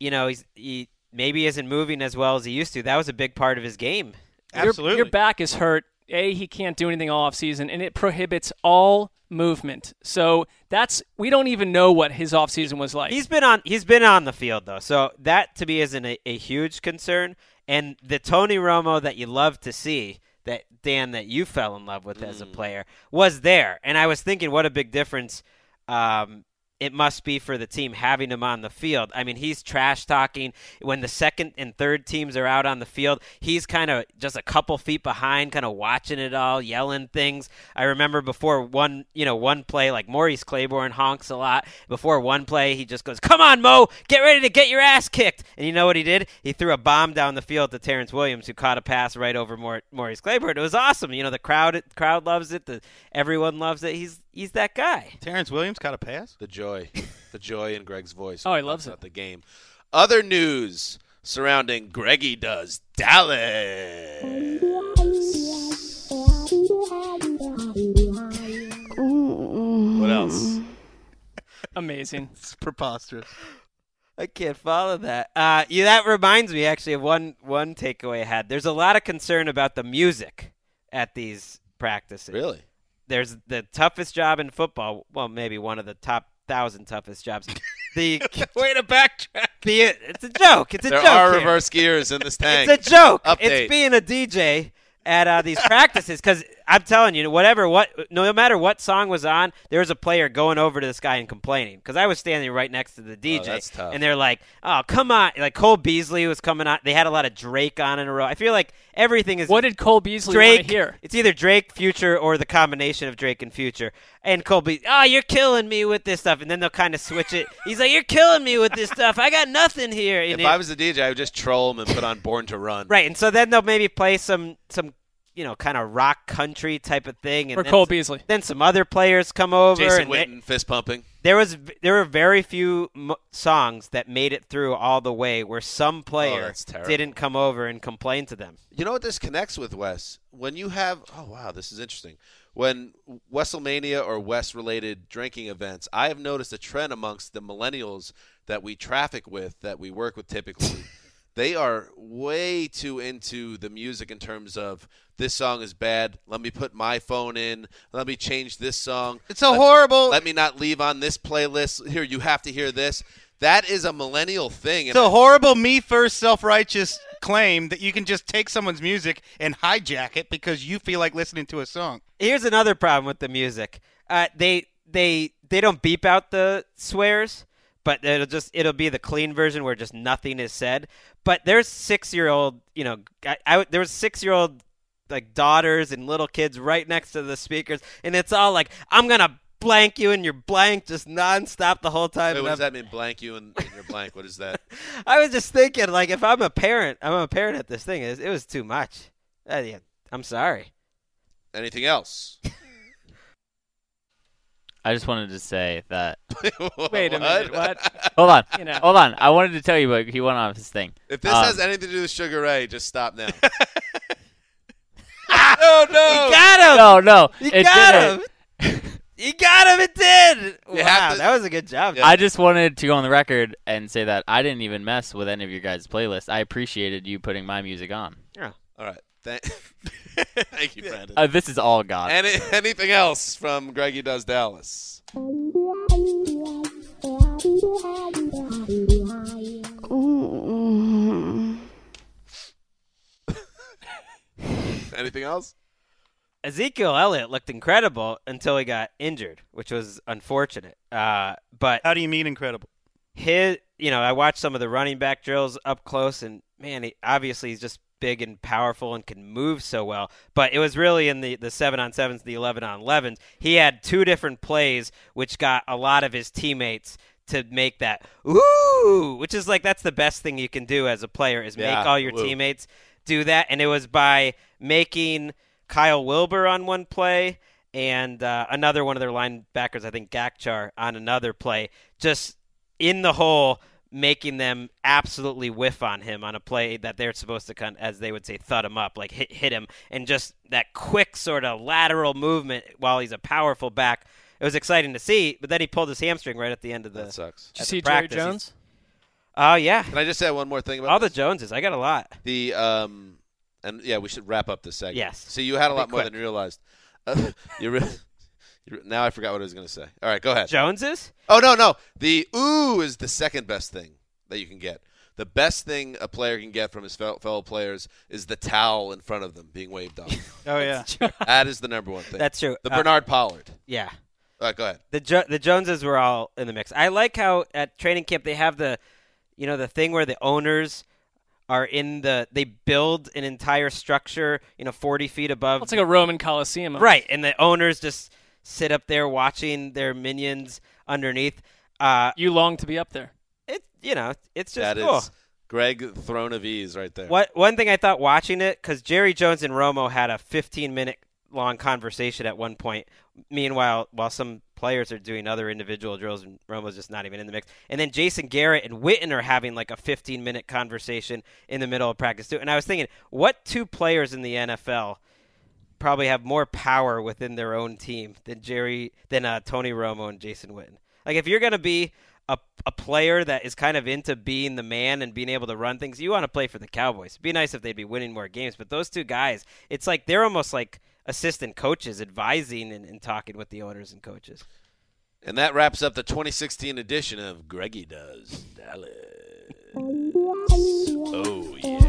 You know, he's he maybe isn't moving as well as he used to. That was a big part of his game. Your- Absolutely. Your, back is hurt. A, he can't do anything all off season, and it prohibits all movement. So that's we don't even know what his off season was like. He's been on he's been on the field though. So that to me isn't a, a huge concern. And the Tony Romo that you love to see, that Dan that you fell in love with as a player, was there. And I was thinking what a big difference um, it must be for the team having him on the field. I mean, he's trash talking when the second and third teams are out on the field. He's kind of just a couple feet behind, kind of watching it all, yelling things. I remember before one, you know, one play like Morris Claiborne honks a lot. Before one play, he just goes, "Come on, Mo, get ready to get your ass kicked." And you know what he did? He threw a bomb down the field to Terrance Williams, who caught a pass right over Morris Claiborne. It was awesome. You know, the crowd crowd loves it. The everyone loves it. He's he's that guy. Terrance Williams caught a pass. The joy, the joy in Greg's voice. Oh, he loves talks it. about The game. Other news surrounding Greggy does Dallas. What else? Amazing. It's preposterous. I can't follow that. Uh, yeah, that reminds me actually of one one takeaway I had. There's a lot of concern about the music at these practices. Really? There's the toughest job in football. Well, maybe one of the top thousand toughest jobs. The Way to backtrack. the it's a joke. It's a There joke. are here. reverse gears in this tank. It's a joke. Update. It's being a DJ at uh, these practices because I'm telling you, whatever what, no matter what song was on, there was a player going over to this guy and complaining because I was standing right next to the DJ, Oh, that's tough. and they're like, "Oh, come on!" Like Cole Beasley was coming on. They had a lot of Drake on in a row. I feel like everything is What did Cole Beasley Drake want to hear? It's either Drake, Future, or the combination of Drake and Future. And Cole Beasley, oh, you're killing me with this stuff, and then they'll kind of switch it. He's like, "You're killing me with this stuff. I got nothing here." And if it- I was a DJ, I would just troll him and put on Born to Run. Right, and so then they'll maybe play some some you know kind of rock country type of thing, and Or then Cole s- Beasley. Then some other players come over, Jason and they- Witten fist pumping. there was there were very few m- songs that made it through all the way where some oh, player Oh, didn't come over and complain to them. You know what this connects with, Wes? When you have, oh wow, this is interesting. When WrestleMania or West-related drinking events, I have noticed a trend amongst the millennials that we traffic with, that we work with typically. they are way too into the music in terms of this song is bad. Let me put my phone in. Let me change this song. It's a Let- horrible. Let me not leave on this playlist. Here, you have to hear this. That is a millennial thing. It's a horrible me first self righteous claim that you can just take someone's music and hijack it because you feel like listening to a song. Here's another problem with the music. Uh, they they they don't beep out the swears, but it'll just it'll be the clean version where just nothing is said. But there's six year old, you know, I, I there was six year old like daughters and little kids right next to the speakers, and it's all like I'm gonna blank you and you're blank just nonstop the whole time. Wait, what does I'm- that mean? Blank you and, and your blank. What is that? I was just thinking, like, if I'm a parent, I'm a parent at this thing. It, it was too much. Uh, yeah, I'm sorry. Anything else? I just wanted to say that. Wait a minute, what? Hold on. You know. Hold on. I wanted to tell you, but he went off his thing. If this Um, has anything to do with Sugar Ray, just stop now. oh no! You got him. No, no. You it got didn't. him. You got him. It did. You wow, have to- that was a good job. I just wanted to go on the record and say that I didn't even mess with any of your guys' playlists. I appreciated you putting my music on. Yeah. All right. Thank, Thank you, Brandon. Uh, this is all God. Any, anything else from Greggy Does Dallas? Anything else? Ezekiel Elliott looked incredible until he got injured, which was unfortunate. Uh, but How do you mean incredible? his, you know, I watched some of the running back drills up close, and man, he, obviously he's just big and powerful and can move so well. But it was really in the the seven on sevens, the eleven on elevens. He had two different plays, which got a lot of his teammates to make that ooh, which is like that's the best thing you can do as a player is Yeah, make all your woo. teammates do that, and it was by making Kyle Wilber on one play. And uh, another one of their linebackers, I think Gachkar, on another play, just in the hole, making them absolutely whiff on him on a play that they're supposed to, kind as they would say, thud him up, like hit hit him, and just that quick sort of lateral movement while he's a powerful back. It was exciting to see, but then he pulled his hamstring right at the end of the. That sucks. Did you see the Jerry Jones? Oh yeah, Can I just say one more thing about all the? Joneses. I got a lot. The um, and yeah, we should wrap up this segment. Yes. See, you had a Be lot more quick. than you realized. Uh, you re- now I forgot what I was going to say. All right, go ahead. Joneses. Oh no, no. The ooh is the second best thing that you can get. The best thing a player can get from his fel- fellow players is the towel in front of them being waved off. Oh yeah. that is the number one thing. That's true. The Uh, Bernard Pollard. Yeah. All right, go ahead. the jo- the Joneses were all in the mix. I like how at training camp they have the, you know, the thing where the owners are in the they build an entire structure, you know, forty feet above. It's like a Roman Coliseum. right, and the owners just sit up there watching their minions underneath. Uh, You long to be up there. it you know, it's just That is cool. Greg Throne of Ease right there. What one thing I thought watching it because Jerry Jones and Romo had a 15 minute long conversation at one point. Meanwhile, while some players are doing other individual drills and Romo's just not even in the mix, and then Jason Garrett and Witten are having like a 15 minute conversation in the middle of practice too. And I was thinking, what two players in the NFL? Probably have more power within their own team than Jerry than uh, Tony Romo and Jason Witten. Like if you're gonna be a, a player that is kind of into being the man and being able to run things, you want to play for the Cowboys. It'd be nice if they'd be winning more games, but those two guys, it's like they're almost like assistant coaches advising and, and talking with the owners and coaches. And that wraps up the 2016 edition of Greggy Does Dallas. Oh, yeah.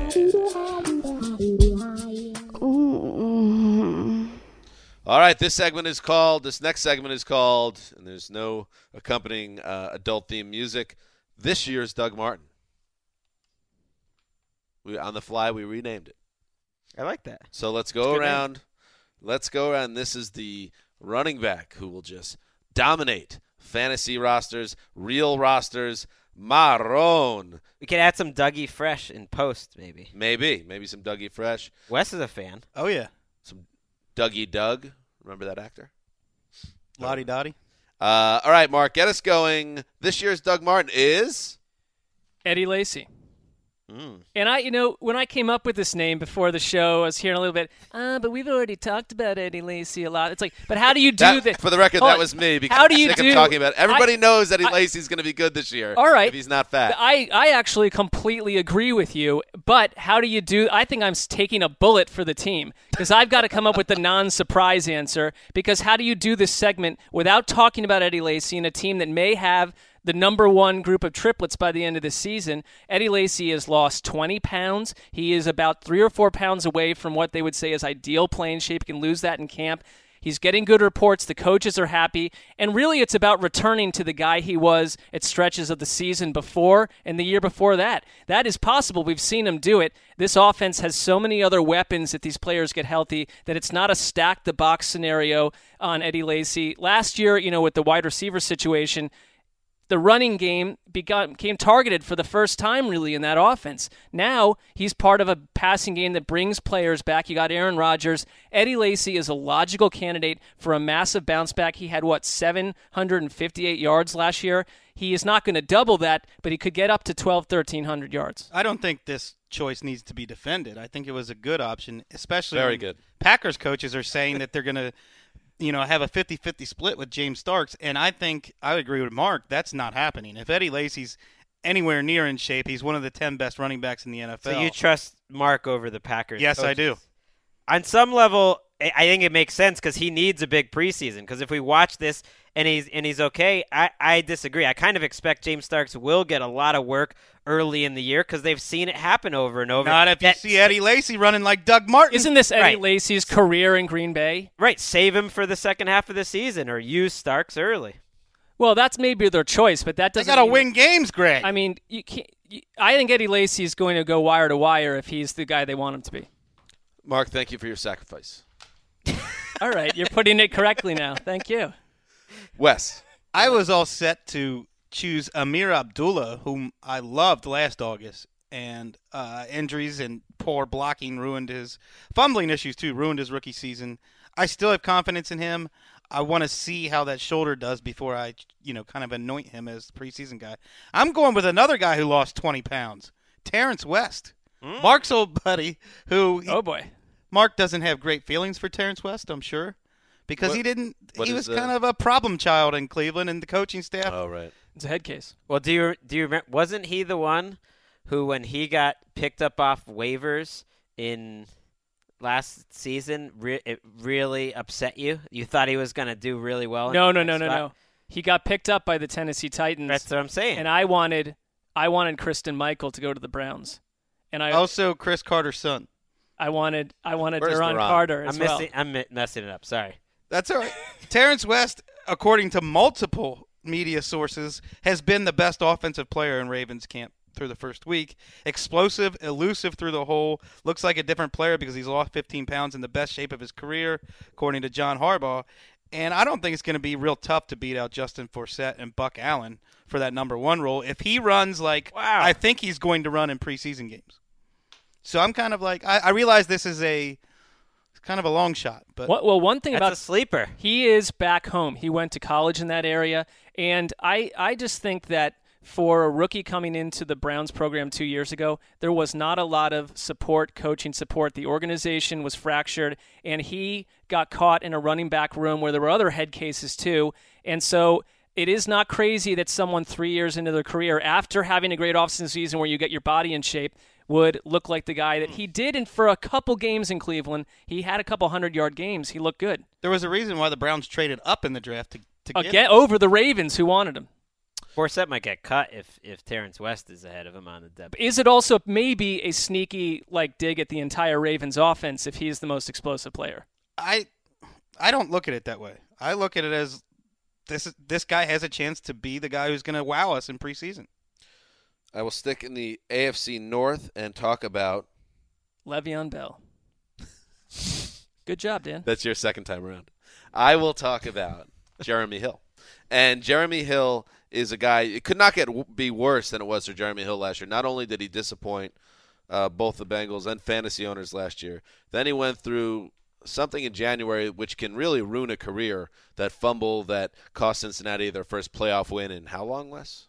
All right, this segment is called, this next segment is called, and there's no accompanying uh, adult theme music, this year's Doug Martin. We, on the fly, we renamed it. I like that. So let's go around. name. Around. Let's go around. This is the running back who will just dominate fantasy rosters, real rosters. Marron. We could add some Dougie Fresh in post, maybe. Maybe. Maybe some Dougie Fresh. Wes is a fan. Oh yeah. Some Dougie Doug. Remember that actor? Lottie Dottie. Uh, all right, Mark, get us going. This year's Doug Martin is. Eddie Lacy. Mm. And I, you know, when I came up with this name before the show, I was hearing a little bit, uh, but we've already talked about Eddie Lacy a lot. It's like, but how do you do That- that? For the record, Hold that on. was me because How do you do? talking about it. Everybody I- knows Eddie Lacy's going to be good this year. All right. If he's not fat. I, I actually completely agree with you, but how do you do? I think I'm taking a bullet for the team because I've got to come up with the non-surprise answer. Because how do you do this segment without talking about Eddie Lacy and a team that may have the number one group of triplets by the end of the season? Eddie Lacy has lost 20 pounds. He is about three or four pounds away from what they would say is ideal playing shape. He can lose that in camp. He's getting good reports. The coaches are happy. And really, it's about returning to the guy he was at stretches of the season before and the year before that. That is possible. We've seen him do it. This offense has so many other weapons that these players get healthy that it's not a stack the box scenario on Eddie Lacy. Last year, you know, with the wide receiver situation, the running game became targeted for the first time really in that offense. Now he's part of a passing game that brings players back. You got Aaron Rodgers. Eddie Lacy is a logical candidate for a massive bounce back. He had what 758 yards last year. He is not going to double that, but he could get up to 12 1300 yards. I don't think this choice needs to be defended. I think it was a good option, especially Very when good. Packers coaches are saying that they're going to, you know, have a 50-50 split with James Starks, and I think I agree with Mark. That's not happening. If Eddie Lacy's anywhere near in shape, he's one of the 10 best running backs in the NFL. So you trust Mark over the Packers? Yes, I do. On some level, I I think it makes sense because he needs a big preseason. Because if we watch this and he's and he's okay, I, I disagree. I kind of expect James Starks will get a lot of work early in the year because they've seen it happen over and over. Not if you That- see Eddie Lacy running like Doug Martin. Isn't this Eddie Right. Lacy's career in Green Bay? right. Save him for the second half of the season or use Starks early. Well, that's maybe their choice, but that doesn't. got to win games, Greg. I mean, you can't. You, I think Eddie Lacy is going to go wire to wire if he's the guy they want him to be. Mark, thank you for your sacrifice. All right, you're putting it correctly now. Thank you. Wes. I was all set to choose Ameer Abdullah, whom I loved last August, and uh, injuries and poor blocking ruined his fumbling issues too. Ruined his rookie season. I still have confidence in him. I want to see how that shoulder does before I, you know, kind of anoint him as the preseason guy. I'm going with another guy who lost 20 pounds, Terrence West, Mark's old buddy. Who Oh boy. Mark doesn't have great feelings for Terrence West, I'm sure, because What- he didn't. He was the- kind of a problem child in Cleveland, and the coaching staff. Oh, right. It's a head case. Well, do you do you remember? Wasn't he the one who, when he got picked up off waivers in last season, re- it really upset you? You thought he was going to do really well. in No, no, no, no, spot? no. He got picked up by the Tennessee Titans. That's what I'm saying. and I wanted, I wanted Christine Michael to go to the Browns, and I, Also, Cris Carter's son. I wanted, I wanted Where's Duron Duron? Carter as I'm well. missing. I'm messing it up. Sorry. That's all right. Terrence West, according to multiple media sources, has been the best offensive player in Ravens camp through the first week. Explosive, elusive through the hole. Looks like a different player because he's lost 15 pounds in the best shape of his career, according to John Harbaugh. And I don't think it's going to be real tough to beat out Justin Forsett and Buck Allen for that number one role. If he runs like Wow. I think he's going to run in preseason games. So I'm kind of like I, I realize this is a kind of a long shot, but What- well, one thing That's about a sleeper. He is back home. He went to college in that area, and I I just think that for a rookie coming into the Browns program 2 years ago, there was not a lot of support, coaching support. The organization was fractured and he got caught in a running back room where there were other head cases too. And so it is not crazy that someone 3 years into their career after having a great offseason season where you get your body in shape would look like the guy that hmm. he did and for a couple games in Cleveland, he had a couple 100-yard games. He looked good. There was a reason why the Browns traded up in the draft to, to get Again, him. over the Ravens who wanted him. Forsett might get cut if if Terrence West is ahead of him on the depth. Is it also maybe a sneaky like dig at the entire Ravens offense if he's the most explosive player? I I don't look at it that way. I look at it as this this guy has a chance to be the guy who's going to wow us in preseason. I will stick in the AFC North and talk about. Le'Veon Bell. Good job, Dan. That's your second time around. I will talk about Jeremy Hill. And Jeremy Hill is a guy. It could not get be worse than it was for Jeremy Hill last year. Not only did he disappoint uh, both the Bengals and fantasy owners last year, then he went through something in January which can really ruin a career. That fumble that cost Cincinnati their first playoff win in how long, Wes?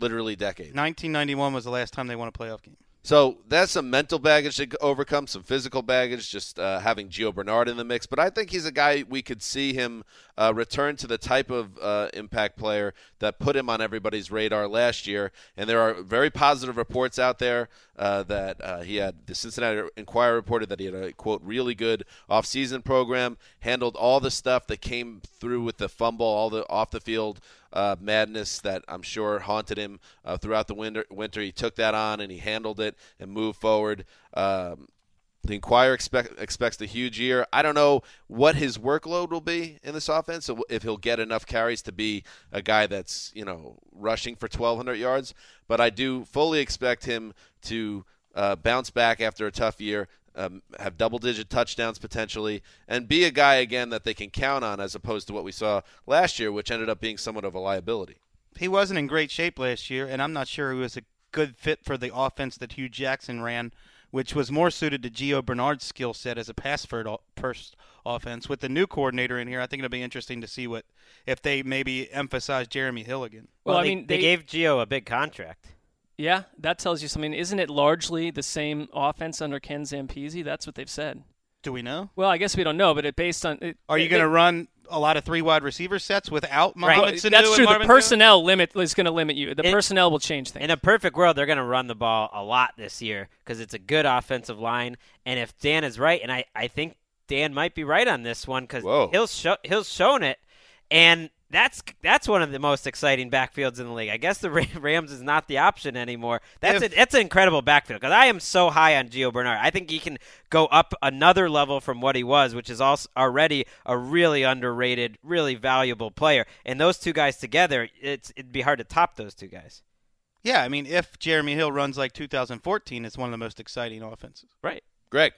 Literally decades. 1991 was the last time they won a playoff game. So that's some mental baggage to overcome, some physical baggage, just uh, having Gio Bernard in the mix. But I think he's a guy we could see him uh, return to the type of uh, impact player that put him on everybody's radar last year. And there are very positive reports out there uh, that uh, he had. The Cincinnati Enquirer reported that he had a quote really good offseason program, handled all the stuff that came through with the fumble, all the off the field uh, madness that I'm sure haunted him uh, throughout the winter. Winter, he took that on and he handled it and moved forward. Um, the Enquirer expect, expects a huge year. I don't know what his workload will be in this offense. If he'll get enough carries to be a guy that's you know rushing for 1,200 yards, but I do fully expect him to uh, bounce back after a tough year. Um, have double-digit touchdowns potentially, and be a guy again that they can count on, as opposed to what we saw last year, which ended up being somewhat of a liability. He wasn't in great shape last year, and I'm not sure he was a good fit for the offense that Hue Jackson ran, which was more suited to Gio Bernard's skill set as a pass first offense. With the new coordinator in here, I think it'll be interesting to see what if they maybe emphasize Jeremy Hill again. Well, I they, mean, they, they- gave Gio a big contract. Yeah, that tells you something. Isn't it largely the same offense under Ken Zampese? That's what they've said. Do we know? Well, I guess we don't know, but it based on. It, Are you going to run a lot of three wide receiver sets without Right. Mohamed Well, Sanu that's and true. The Marvin Jones? personnel limit is going to limit you. The It- personnel will change things. In a perfect world, they're going to run the ball a lot this year because it's a good offensive line. And if Dan is right, and I, I think Dan might be right on this one because Whoa. Hill's show, he'll shown it, and that's that's one of the most exciting backfields in the league. I guess the Rams is not the option anymore. That's If- a, that's an incredible backfield because I am so high on Gio Bernard. I think he can go up another level from what he was, which is also already a really underrated, really valuable player. And those two guys together, it's it'd be hard to top those two guys. Yeah, I mean, if Jeremy Hill runs like 2014, it's one of the most exciting offenses. Right. Greg.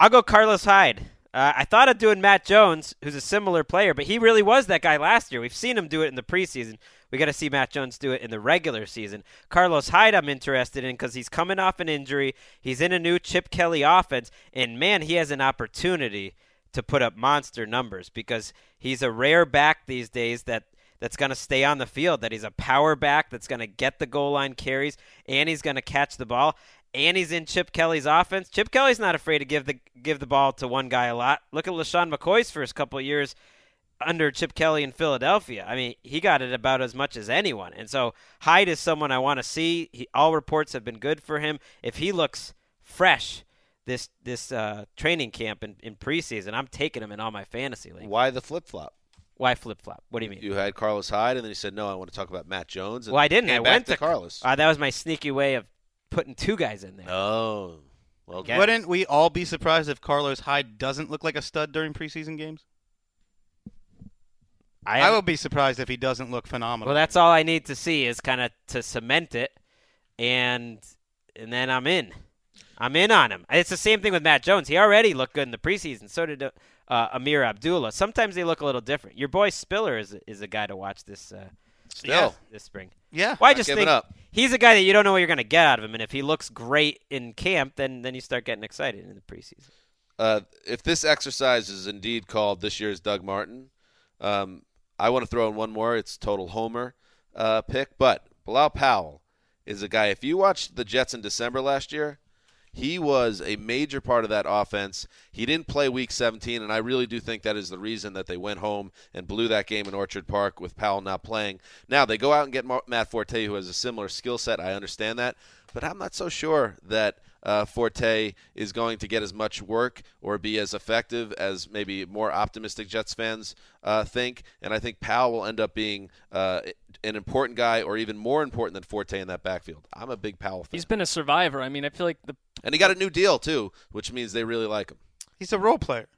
I'll go Carlos Hyde. Uh, I thought of doing Matt Jones, who's a similar player, but he really was that guy last year. We've seen him do it in the preseason. We got to see Matt Jones do it in the regular season. Carlos Hyde, I'm interested in because he's coming off an injury. He's in a new Chip Kelly offense, and man, he has an opportunity to put up monster numbers because he's a rare back these days that that's going to stay on the field, that he's a power back that's going to get the goal line carries, and he's going to catch the ball, and he's in Chip Kelly's offense. Chip Kelly's not afraid to give the give the ball to one guy a lot. Look at LeSean McCoy's first couple of years under Chip Kelly in Philadelphia. I mean, he got it about as much as anyone. And so Hyde is someone I want to see. He, all reports have been good for him. If he looks fresh this this uh, training camp in, in preseason, I'm taking him in all my fantasy leagues. Why the flip flop? Why flip flop? What do you mean? You had Carlos Hyde, and then you said, "No, I want to talk about Matt Jones." And Well, I didn't. I went to, to Carlos. Uh, that was my sneaky way of putting two guys in there. oh, well, Wouldn't we all be surprised if Carlos Hyde doesn't look like a stud during preseason games? I, I, haven't- will be surprised if he doesn't look phenomenal. Well, that's all I need to see is kind of to cement it, and and then I'm in. I'm in on him. It's the same thing with Matt Jones. He already looked good in the preseason. So did uh, Ameer Abdullah. Sometimes they look a little different. Your boy Spiller is is a guy to watch this uh, Still. this spring. Yeah. Well, I just think he's a guy that you don't know what you're going to get out of him, and if he looks great in camp, then then you start getting excited in the preseason. uh, if this exercise is indeed called this year's Doug Martin, um, I want to throw in one more. It's total homer uh, pick, but Bilal Powell is a guy. If you watched the Jets in December last year, he was a major part of that offense. He didn't play Week 17, and I really do think that is the reason that they went home and blew that game in Orchard Park with Powell not playing. Now they go out and get Matt Forte, who has a similar skill set. I understand that, but I'm not so sure that uh, Forte is going to get as much work or be as effective as maybe more optimistic Jets fans uh, think. And I think Powell will end up being uh, an important guy, or even more important than Forte in that backfield. I'm a big Powell fan, He's been a survivor. I mean, I feel like the and he got a new deal too, which means they really like him. He's a role player.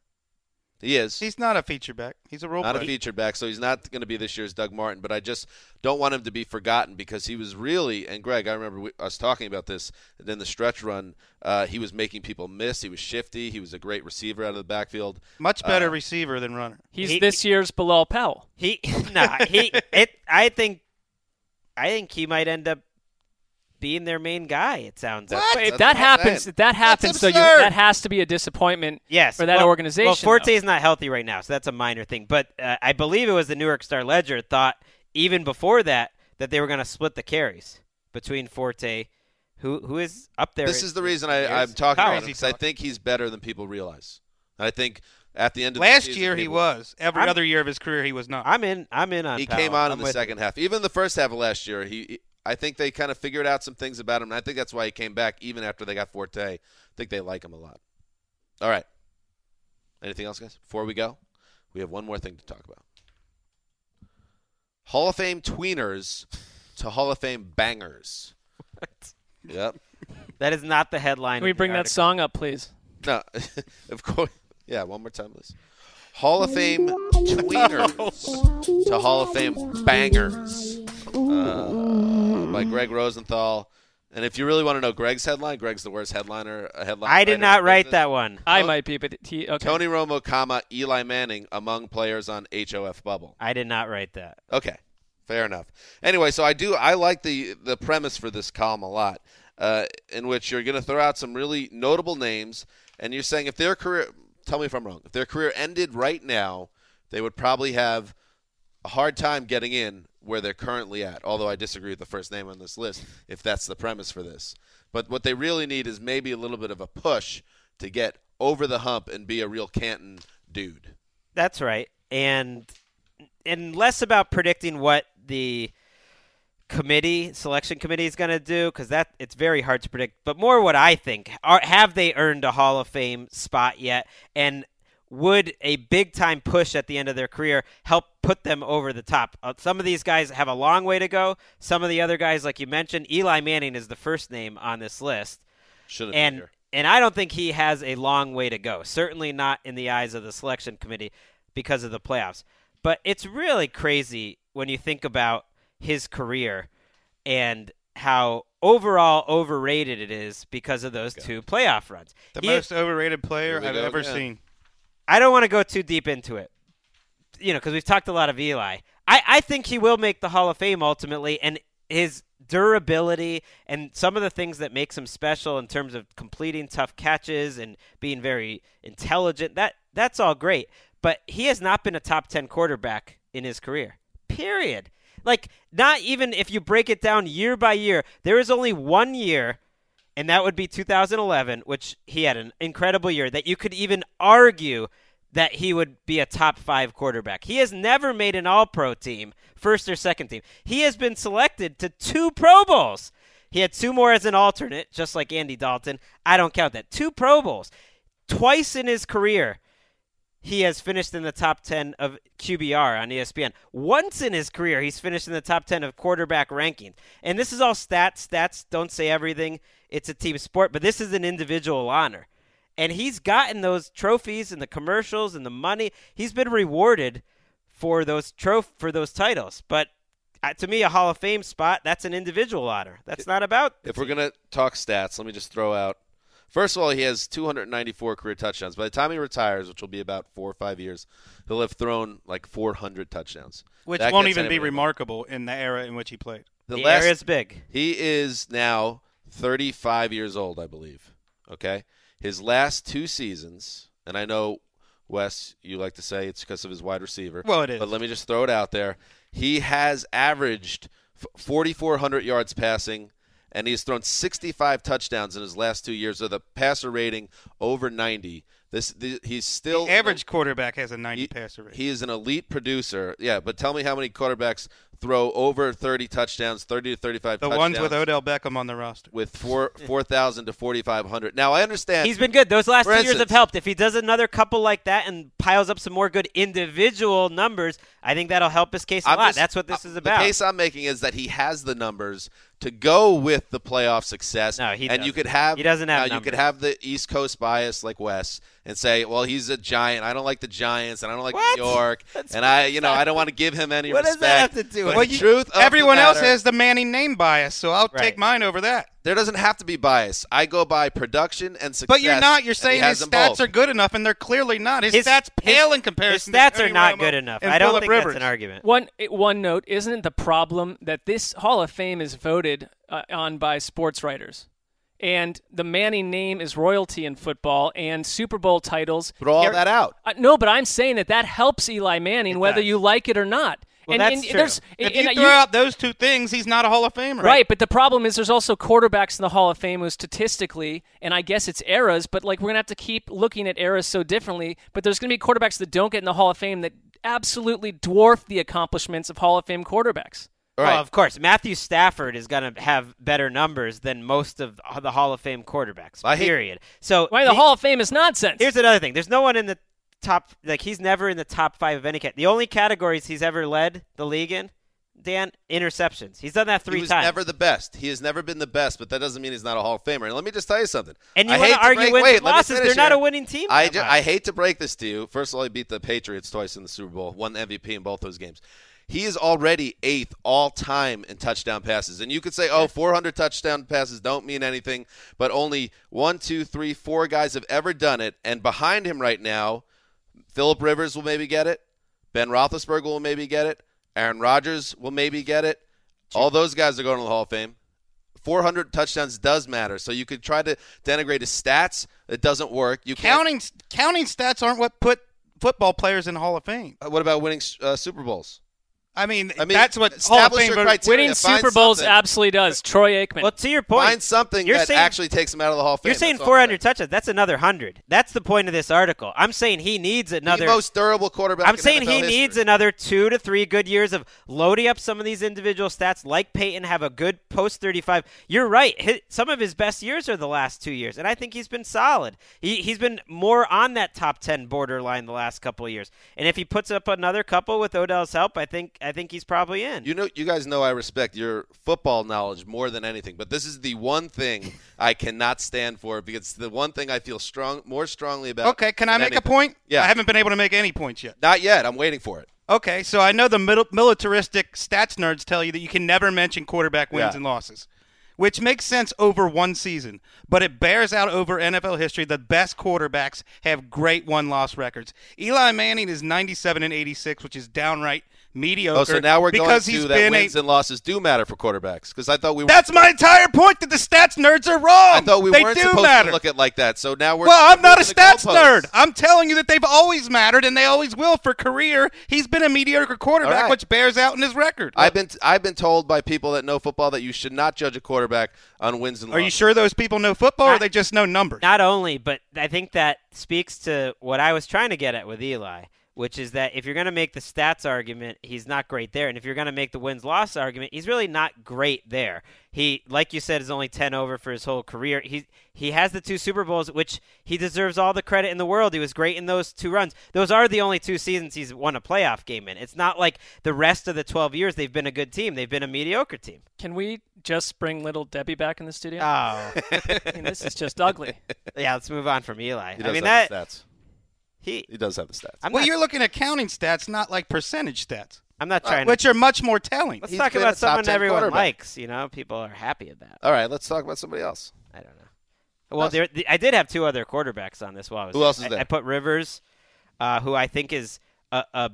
He is. He's not a feature back. He's a role not a player. featured back, so he's not going to be this year's Doug Martin. But I just don't want him to be forgotten because he was really and Greg, I remember we, us talking about this. And then the stretch run, uh, he was making people miss. He was shifty. He was a great receiver out of the backfield. Much better Uh, receiver than runner. he's He- this year's Bilal Powell. He nah, he it I think I think he might end up being their main guy, it sounds like. But if That's that happens, saying. if that happens, though, you, that has to be a disappointment. Yes, for that well, organization, Well, though. Forte's not healthy right now, so that's a minor thing. But uh, I believe it was the New York Star Ledger thought even before that that they were going to split the carries between Forte, who who is up there. This is the reason I, I'm talking Powell. about him because I think he's better than people realize. I think at the end of the Last season, year he was. Every I'm- other year of his career he was not. I'm in. I'm in on. He Powell. came on I'm in the with you. second half. Even the first half of last year, he, he- I think they kind of figured out some things about him, and I think that's why he came back even after they got Forte. I think they like him a lot. All right. Anything else, guys? Before we go, we have one more thing to talk about. Hall of Fame tweeners to Hall of Fame bangers. Yep. That is not the headline. Can we bring that song up, please? No, of course. Yeah, one more time, please. Hall of Fame tweeners to Hall of Fame bangers uh, by Greg Rosenthal. And if you really want to know Greg's headline, Greg's the worst headliner. A headline. I did not write business. that one. I Oh. might be, but he okay. Tony Romo, comma Eli Manning among players on HOF bubble. I did not write that. Okay, fair enough. Anyway, so I do I like the the premise for this column a lot, uh, in which you're going to throw out some really notable names, and you're saying if their career, tell me if I'm wrong, if their career ended right now, they would probably have a hard time getting in where they're currently at. Although I disagree with the first name on this list, if that's the premise for this. But what they really need is maybe a little bit of a push to get over the hump and be a real Canton dude. That's right. And and less about predicting what the committee selection committee is going to do because that it's very hard to predict but more what i think are have they earned a hall of fame spot yet and would a big time push at the end of their career help put them over the top? Uh, some of these guys have a long way to go. Some of the other guys, like you mentioned, Eli Manning is the first name on this list. Should have and been here. and I don't think he has a long way to go. Certainly not in the eyes of the selection committee because of the playoffs. But it's really crazy when you think about his career and how overall overrated it is because of those two playoff runs. The He- most overrated player I've go ever again. seen. I don't want to go too deep into it, you know, because we've talked a lot of Eli. I, I think he will make the Hall of Fame ultimately, and his durability and some of the things that makes him special in terms of completing tough catches and being very intelligent. That that's all great, but he has not been a top ten quarterback in his career. Period. Like not even if you break it down year by year, there is only one year and that would be 2011, which he had an incredible year that you could even argue that he would be a top five quarterback. He has never made an all pro team, first or second team. He has been selected to two Pro Bowls. He had two more as an alternate, just like Andy Dalton. I don't count that. Two Pro Bowls. Twice in his career, he has finished in the top 10 of QBR on ESPN. Once in his career, he's finished in the top 10 of quarterback rankings. And this is all stats. Stats don't say everything. It's a team sport, but this is an individual honor. And he's gotten those trophies and the commercials and the money. He's been rewarded for those troph- for those titles. But uh, to me, a Hall of Fame spot, that's an individual honor. That's not about If we're gonna talk stats, let me just throw out. First of all, he has 294 career touchdowns. By the time he retires, which will be about four or five years, he'll have thrown like 400 touchdowns. Which That won't even be remarkable in the era in which he played. the, last- area is big. He is now 35 years old, I believe. Okay, his last two seasons, and I know Wes, you like to say it's because of his wide receiver. Well, it is. But let me just throw it out there. He has averaged 4,400 yards passing, and he's thrown 65 touchdowns in his last two years with a passer rating over 90. This the, he's still The average quarterback has a 90 he, passer rate. he is an elite producer. Yeah, but tell me how many quarterbacks throw over 30 touchdowns, 30 to 35 the touchdowns ones with Odell Beckham on the roster. with four 4,000 to 4,500. Now I understand He's been good. Those last For two years have helped. If he does another couple like that and piles up some more good individual numbers, I think that'll help his case a I'm lot. just- That's what this uh, is about. The case I'm making is that he has the numbers to go with the playoff success. No, he and you doesn't. could have He doesn't have now you could have the East Coast bias like Wes and say, well, he's a giant. I don't like the Giants, and I don't like What? New York, That's and I, you know, I don't want to give him any What does that have to do But with the it? truth? of the Everyone else matter- has the Manning name bias, so I'll Right. take mine over that. There doesn't have to be bias. I go by production and success. But you're not. You're saying has his stats both. are good enough, and they're clearly not. His, His- stats pale his- in comparison. His stats to are not Romo good enough. I don't Philip think Rivers. that's an argument. One one note: isn't it the problem that this Hall of Fame is voted uh, on by sports writers, and the Manning name is royalty in football, and Super Bowl titles. Throw all that out. Uh, no, but I'm saying that that helps Eli Manning, It whether does. you like it or not. Well, and, that's and true. there's- If and you throw out those two things, he's not a Hall of Famer. Right, but the problem is there's also quarterbacks in the Hall of Fame who statistically, and I guess it's eras, but like we're gonna have to keep looking at eras so differently. But there's gonna be quarterbacks that don't get in the Hall of Fame that absolutely dwarf the accomplishments of Hall of Fame quarterbacks. All right. Well, of course, Matthew Stafford is going to have better numbers than most of the Hall of Fame quarterbacks. I hate- period. So Why the he- Hall of Fame is nonsense. Here's another thing. There's no one in the top. Like he's never in the top five of any cat. The only categories he's ever led the league in, Dan, interceptions. He's done that three he was times. never the best. He has never been the best, but that doesn't mean he's not a Hall of Famer. And let me just tell you something. and you I want hate to argue break, wins wait, and let me losses? finish They're not here. a winning team. I, that ju- I hate to break this to you. First of all, he beat the Patriots twice in the Super Bowl, won the MVP in both those games. He is already eighth all time in touchdown passes. And you could say, oh, 400 touchdown passes don't mean anything, but only one, two, three, four guys have ever done it. And behind him right now, Philip Rivers will maybe get it. Ben Roethlisberger will maybe get it. Aaron Rodgers will maybe get it. All those guys are going to the Hall of Fame. 400 touchdowns does matter. So you could try to denigrate his stats. It doesn't work. You. Counting counting stats aren't what put football players in the Hall of Fame. Uh, What about winning uh, Super Bowls? I mean, I mean, that's what Hall of Fame your voters- criteria. Winning Super Bowls something. absolutely does. Troy Aikman. Well, to your point, Find something you're that saying- actually takes him out of the Hall of Fame. You're saying That's all I'm 400 touchdowns. That's another hundred. That's the point of this article. I'm saying he needs another. the most durable quarterback. I'm in saying NFL he history. needs another two to three good years of loading up some of these individual stats, like Peyton, have a good post 35. You're right. Hi some of his best years are the last two years, and I think he's been solid. He, he's been more on that top 10 borderline the last couple of years. And if he puts up another couple with Odell's help, I think I think he's probably in. You know, you guys know I respect your football knowledge more than anything, but this is the one thing I cannot stand for because it's the one thing I feel strong, more strongly about. Okay, can I than make a point? Yeah. I haven't been able to make any points yet. Not yet. I'm waiting for it. Okay, so I know the mil- militaristic stats nerds tell you that you can never mention quarterback wins Yeah. and losses, which makes sense over one season, but it bears out over NFL history The best quarterbacks have great one-loss records. Eli Manning is 97 and 86, which is downright mediocre. Oh, so now we're because going he's to that been wins a, and losses do matter for quarterbacks because I thought we were. That's my entire point that the stats nerds are wrong. I thought we they weren't do supposed matter. to look at it like that. So now we're. Well, I'm not a moving stats goalposts. nerd. I'm telling you that they've always mattered and they always will for career. He's been a mediocre quarterback, All right. which bears out in his record. I've been I've been told by people that know football that you should not judge a quarterback on wins and losses. Are you sure those people know football, or they just know numbers? Not only, but I think that speaks to what I was trying to get at with Eli, which is that if you're going to make the stats argument, he's not great there, and if you're going to make the wins loss argument, he's really not great there. He, like you said, is only 10 over for his whole career. He he has the two Super Bowls, which he deserves all the credit in the world. He was great in those two runs. Those are the only two seasons he's won a playoff game in. It's not like the rest of the 12 years they've been a good team. They've been a mediocre team. Can we just bring little Debbie back in the studio? Oh, I mean, this is just ugly. yeah. Let's move on from Eli. He I does mean have that the stats. He. He does have the stats. I'm well, not, you're looking at counting stats, not like percentage stats, I'm not trying to which are much more telling. Let's He's talk about a someone everyone likes. You know, people are happy about. All right, let's talk about somebody else. I don't know. Well, there, the, I did have two other quarterbacks on this while I was. Who else is I- there? I, put Rivers, uh, who I think is a, a.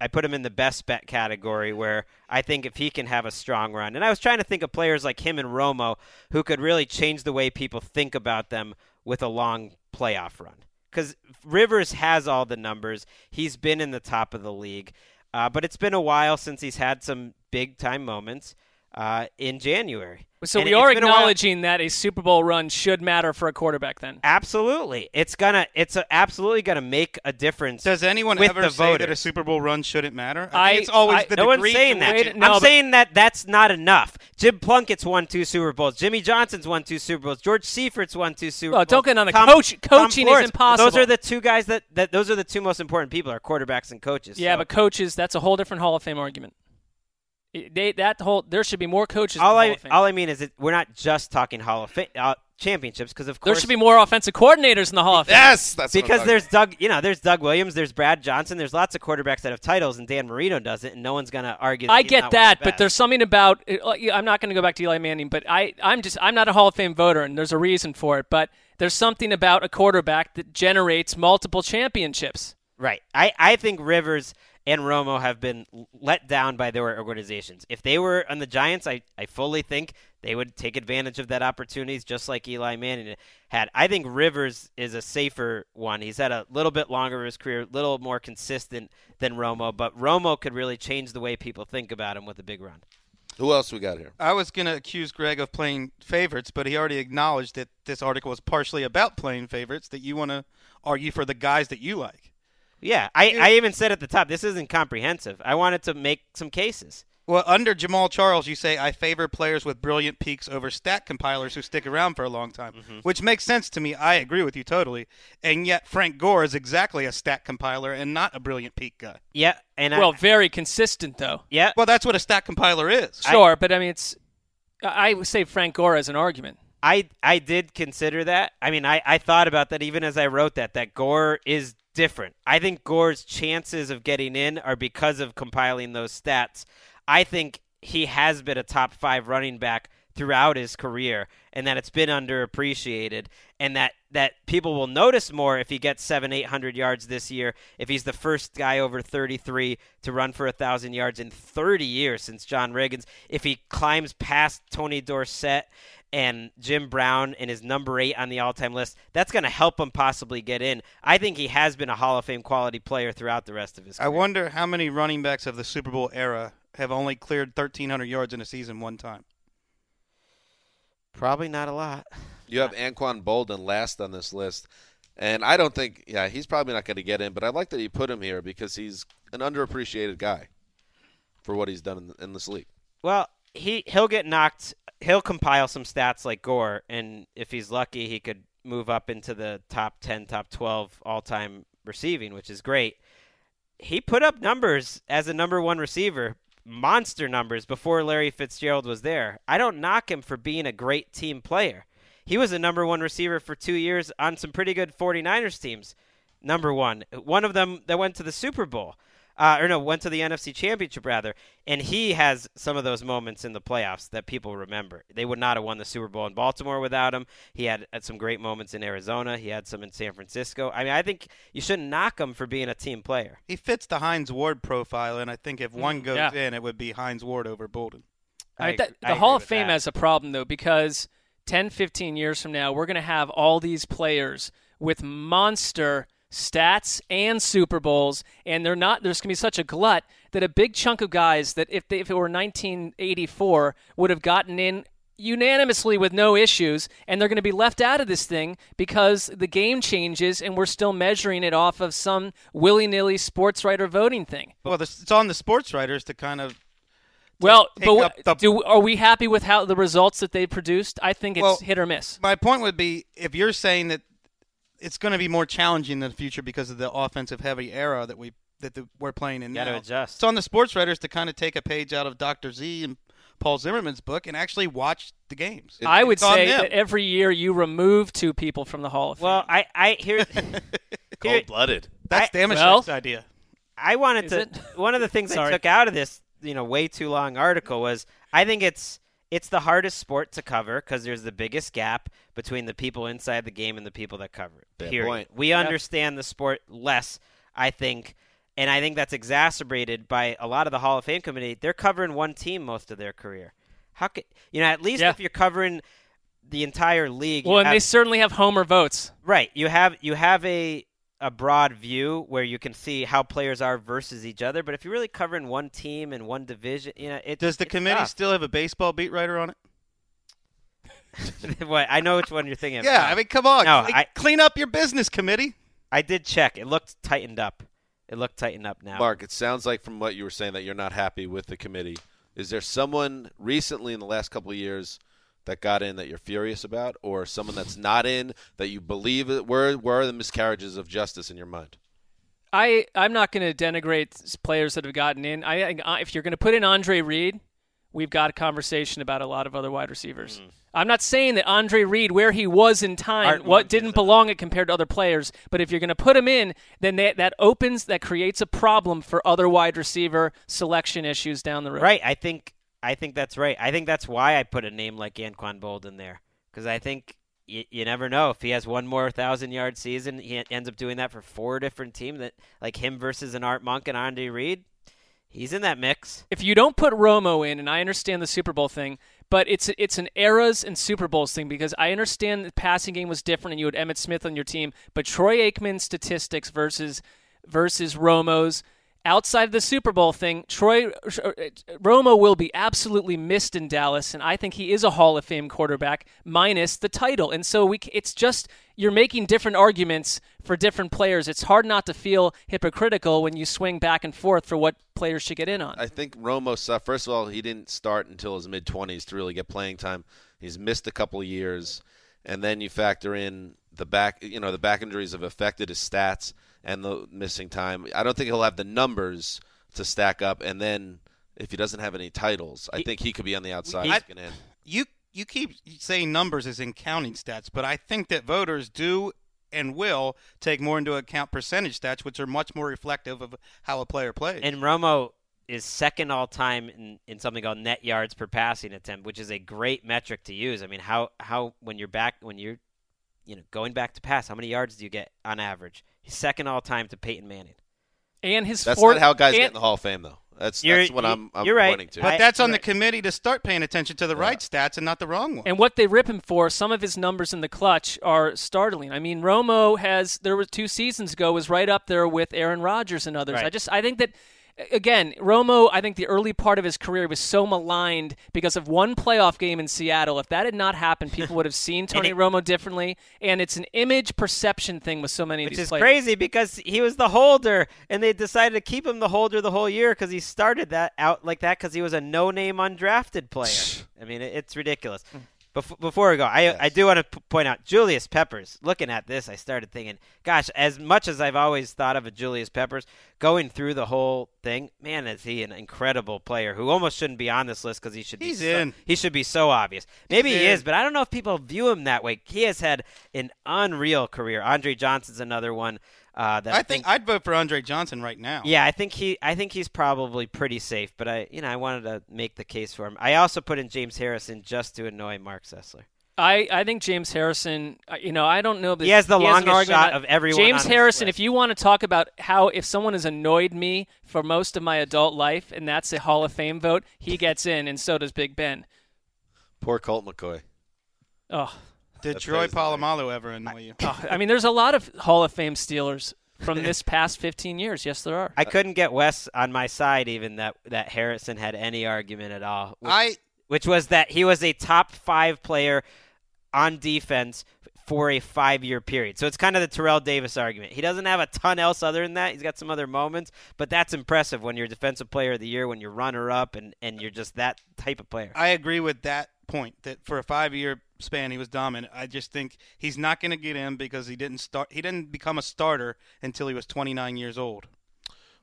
I put him in the best bet category, where I think if he can have a strong run, and I was trying to think of players like him and Romo who could really change the way people think about them with a long playoff run. Because Rivers has all the numbers, he's been in the top of the league, uh, but it's been a while since he's had some big time moments uh, in January. So And we are it's a acknowledging that a Super Bowl run should matter for a quarterback. Then Absolutely, it's gonna, it's a, absolutely gonna make a difference. Does anyone with ever the say that a. Super Bowl run shouldn't matter? I- think it's always I- the no one's saying that. Wait, no, I'm but- saying that that's not enough. Jim Plunkett's won two Super Bowls. Jimmy Johnson's won two Super Bowls. George Seifert's won two Super Well, Bowls. don't get on the Tom- coach- coaching is impossible. Those are the two guys that, that those are the two most important people are quarterbacks and coaches. yeah, So but coaches, that's a whole different Hall of Fame argument. It- They, that whole there should be more coaches. all in the Hall I of Fame. all I mean is that we're not just talking Hall of Fame uh, championships because of course there should be more offensive coordinators in the Hall of Fame. Yes, that's what I'm because talking there's Doug, you know, there's Doug Williams, there's Brad Johnson, there's lots of quarterbacks that have titles, and Dan Marino does it, and no one's gonna argue. That I he's get not that, the but there's something about. uh, I'm not going to go back to Eli Manning, but I, I'm just, I'm not a Hall of Fame voter, and there's a reason for it. But there's something about a quarterback that generates multiple championships. Right. I, I think Rivers and Romo have been let down by their organizations. If they were on the Giants, I, I fully think they would take advantage of that opportunities just like Eli Manning had. I think Rivers is a safer one. He's had a little bit longer of his career, a little more consistent than Romo, but Romo could really change the way people think about him with a big run. Who else we got here? I was going to accuse Greg of playing favorites, but he already acknowledged that this article was partially about playing favorites, that you want to argue for the guys that you like. Yeah, I, I even said at the top, this isn't comprehensive. I wanted to make some cases. Well, under Jamaal Charles, you say I favor players with brilliant peaks over stat compilers who stick around for a long time, Mm-hmm. which makes sense to me. I agree with you totally. And yet, Frank Gore is exactly a stat compiler and not a brilliant peak guy. Yeah, and Well, I, very consistent though. yeah, Well, that's what a stat compiler is. Sure, but I mean, it's. I I would say Frank Gore as an argument. I I did consider that. I mean, I, I thought about that even as I wrote that. That Gore is different. I think Gore's chances of getting in are because of compiling those stats. I think he has been a top five running back throughout his career, and that it's been underappreciated, and that that people will notice more if he gets seven, eight hundred yards this year. If he's the first guy over thirty-three to run for a thousand yards in thirty years since John Riggins. If he climbs past Tony Dorsett and Jim Brown and is number eight on the all-time list, that's going to help him possibly get in. I think he has been a Hall of Fame quality player throughout the rest of his I wonder how many running backs of the Super Bowl era have only cleared 1,300 yards in a season one time? Probably not a lot. You have Anquan Boldin last on this list, and I don't think, yeah, he's probably not going to get in. But I like that he put him here because he's an underappreciated guy for what he's done in, in this league. Well, he he'll get knocked. He'll compile some stats like Gore, and if he's lucky, he could move up into the top ten, top twelve all time receiving, which is great. He put up numbers as a number one receiver, monster numbers before Larry Fitzgerald was there. I don't knock him for being a great team player. He was a number one receiver for two years on some pretty good 49ers teams. Number one. One of them that went to the Super Bowl. Uh, or no, went to the NFC Championship rather, and he has some of those moments in the playoffs that people remember. They would not have won the Super Bowl in Baltimore without him. He had, had some great moments in Arizona. He had some in San Francisco. I mean, I think you shouldn't knock him for being a team player. He fits the Hines Ward profile, and I think if one goes yeah. in, it would be Hines Ward over Boldin. I I that- the I Hall of Fame that. has a problem though because 10, 15 years from now, we're going to have all these players with monster stats and Super Bowls, and they're not. There's going to be such a glut that a big chunk of guys that if they, if it were 1984 would have gotten in unanimously with no issues, and they're going to be left out of this thing because the game changes, and we're still measuring it off of some willy-nilly sports writer voting thing. Well, it's on the sports writers to kind of Well, but the- do are we happy with how the results that they produced? I think it's Well, hit or miss. My point would be if you're saying that it's going to be more challenging in the future because of the offensive heavy era that we that the, we're playing in Gotta now. adjust. It's on the sports writers to kind of take a page out of Dr. Z and Paul Zimmerman's book and actually watch the games. I would say them. that every year you remove two people from the Hall of Fame. Well, I I hear. here- Cold blooded. That's I- Damashek's well- idea. I wanted Is to. it? One of the things I took out of this, you know, way too long article was I think it's it's the hardest sport to cover because there's the biggest gap between the people inside the game and the people that cover it. Fair period. point. We understand the sport less, I think, and I think that's exacerbated by a lot of the Hall of Fame committee. They're covering one team most of their career. How could you know? At least Yeah. if you're covering the entire league, you well, and have- they certainly have Homer votes. Right. You have you have a a broad view where you can see how players are versus each other, but if you're really covering one team and one division, you know, it Does the it's committee tough. still have a baseball beat writer on it? what, I know which one you're thinking. of. Yeah, I mean, come on. No, Cle- I- clean up your business, committee. I did check. It looked tightened up. It looked tightened up now. Mark, it sounds like from what you were saying that you're not happy with the committee. Is there someone recently in the last couple of years that got in that you're furious about, or someone that's not in that you believe it, where where are the miscarriages of justice in your mind? I I'm not going to denigrate players that have gotten in. I think, uh, if you're going to put in Andre Reed, we've got a conversation about a lot of other wide receivers. I'm not saying that Andre Reed, where he was in time, Art what didn't belong it compared to other players. But if you're going to put him in, then that, that opens, that creates a problem for other wide receiver selection issues down the road. Right. I think I think that's right. I think that's why I put a name like Anquan Boldin there because I think you, you never know if he has one more thousand yard season. He ends up doing that for four different teams. That like him versus an Art Monk and Andre Reed. He's in that mix. if you don't put Romo in, and I understand the Super Bowl thing, but it's it's an eras and Super Bowls thing because I understand the passing game was different and you had Emmitt Smith on your team, but Troy Aikman's statistics versus versus Romo's outside of the Super Bowl thing, Troy uh, Romo will be absolutely missed in Dallas, and I think he is a Hall of Fame quarterback minus the title. And so we, it's just you're making different arguments for different players. It's hard not to feel hypocritical when you swing back and forth for what players should get in on. I think Romo first of all he didn't start until his mid twenties to really get playing time. He's missed a couple years, and then you factor in the back you know the back injuries have affected his stats and the missing time. I don't think he'll have the numbers to stack up, and then if he doesn't have any titles, I think he could be on the outside. I- looking in. You you keep saying numbers as in counting stats, but I think that voters do and will take more into account percentage stats, which are much more reflective of how a player plays. And Romo is second all time in, in something called net yards per passing attempt, which is a great metric to use. I mean, how how when you're back when you're you know going back to pass, how many yards do you get on average? He's second all time to Peyton Manning. and his That's fourth, not how guys and, get in the Hall of Fame, though. That's You're- that's what you- I'm, I'm you're right. pointing to. but that's on you're the right. committee to start paying attention to the right stats and not the wrong one. And what they rip him for, some of his numbers in the clutch are startling. I mean, Romo has there were two seasons ago was right up there with Aaron Rodgers and others. Right. I just I think that again, Romo, I think the early part of his career was so maligned because of one playoff game in Seattle. If that had not happened, people would have seen Tony it- Romo differently. And it's an image perception thing with so many of Which these is players. crazy because he was the holder, and they decided to keep him the holder the whole year because he started that out like that because he was a no-name undrafted player. I mean, it, it's ridiculous. Mm. Bef- before we go, I I do want to p- point out Julius Peppers. Looking at this, I started thinking, gosh, as much as I've always thought of a Julius Peppers, going through the whole thing, man, is he an incredible player who almost shouldn't be on this list because he should He's be so, in. he should be so obvious. Maybe he in. is, but I don't know if people view him that way. He has had an unreal career. Andre Johnson's another one uh, that I think I'd vote for Andre Johnson right now. yeah, I think he I think he's probably pretty safe, but I you know, I wanted to make the case for him. I also put in James Harrison just to annoy Mark Sessler. I, I think James Harrison, uh, you know, I don't know. That He has the an longest argument shot of everyone James on this Harrison, list. if you want to talk about how if someone has annoyed me for most of my adult life, and that's a Hall of Fame vote, he gets in, and so does Big Ben. Poor Colt McCoy. Oh, Did Troy plays the Polamalu ever annoy you? oh, I mean, there's a lot of Hall of Fame Steelers from this past 15 years. Yes, there are. I couldn't get Wes on my side even that that Harrison had any argument at all. Which, I which was that he was a top 5 player on defense for a 5-year period. So it's kind of the Terrell Davis argument. He doesn't have a ton else other than that. He's got some other moments, but that's impressive when you're defensive player of the year when you're runner up and and you're just that type of player. I agree with that point that for a five year span he was dominant. I just think he's not going to get in because he didn't start. He didn't become a starter until he was 29 years old.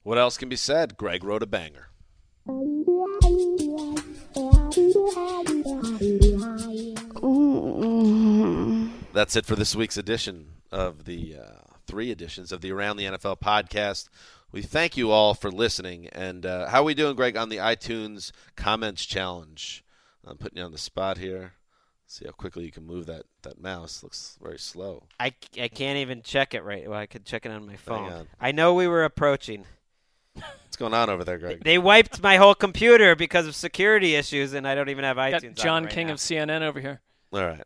What else can be said? Greg wrote a banger. That's it for this week's edition of the uh, three editions of the Around the NFL podcast. We thank you all for listening. And uh, how are we doing, Greg, on the iTunes comments challenge? I'm putting you on the spot here. See how quickly you can move that, that mouse. Looks very slow. I, I can't even check it right. Well, I could check it on my phone. on. I know we were approaching. What's going on over there, Greg? They wiped my whole computer because of security issues, and I don't even have Got iTunes. on John right King now. of CNN over here. All right.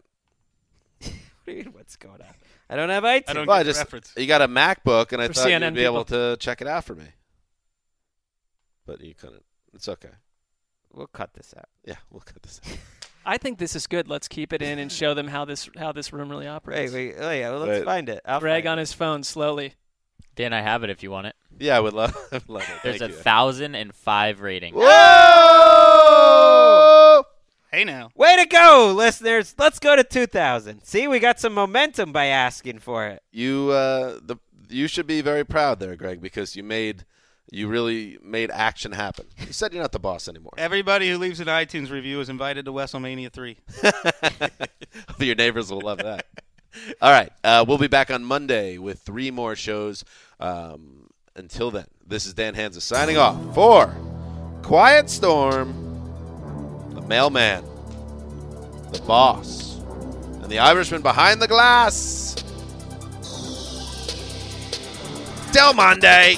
What's going on? I don't have iTunes. I don't Well, I get the just reference. you got a MacBook, and I For thought CNN you'd be able to check it out for me, but you couldn't. It's okay. We'll cut this out. Yeah, we'll cut this out. I think this is good. Let's keep it in and show them how this how this room really Wait, operates. wait, oh yeah, well, let's Wait. find it. I'll Greg find on his phone slowly. Dan, I have it if you want it. Yeah, I would love, love it. There's Thank a you. thousand and five rating. Whoa! Hey now. Way to go, listeners! Let's go to 2000. See, we got some momentum by asking for it. You uh, the you should be very proud there, Greg, because you made you really made action happen. You said you're not the boss anymore. Everybody who leaves an iTunes review is invited to WrestleMania 3. Your neighbors will love that. All right, uh, we'll be back on Monday with three more shows. Um, until then, this is Dan Hanzus signing off for Quiet Storm, the mailman, the boss, and the Irishman behind the glass. Del Monday.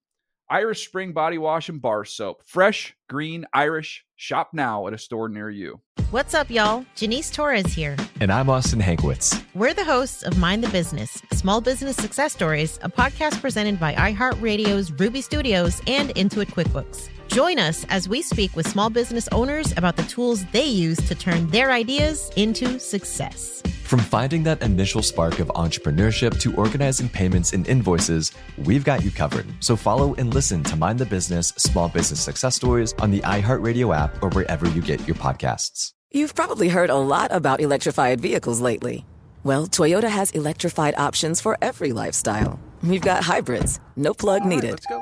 Irish Spring Body Wash and Bar Soap. Fresh, green, Irish. Shop now at a store near you. What's up, y'all? Janice Torres here. And I'm Austin Hankwitz. We're the hosts of Mind the Business Small Business Success Stories, a podcast presented by iHeartRadio's Ruby Studios and Intuit QuickBooks. Join us as we speak with small business owners about the tools they use to turn their ideas into success. From finding that initial spark of entrepreneurship to organizing payments and invoices, we've got you covered. So follow and listen to Mind the Business Small Business Success Stories on the iHeartRadio app or wherever you get your podcasts. You've probably heard a lot about electrified vehicles lately. Well, Toyota has electrified options for every lifestyle. We've got hybrids, no plug needed. let's go.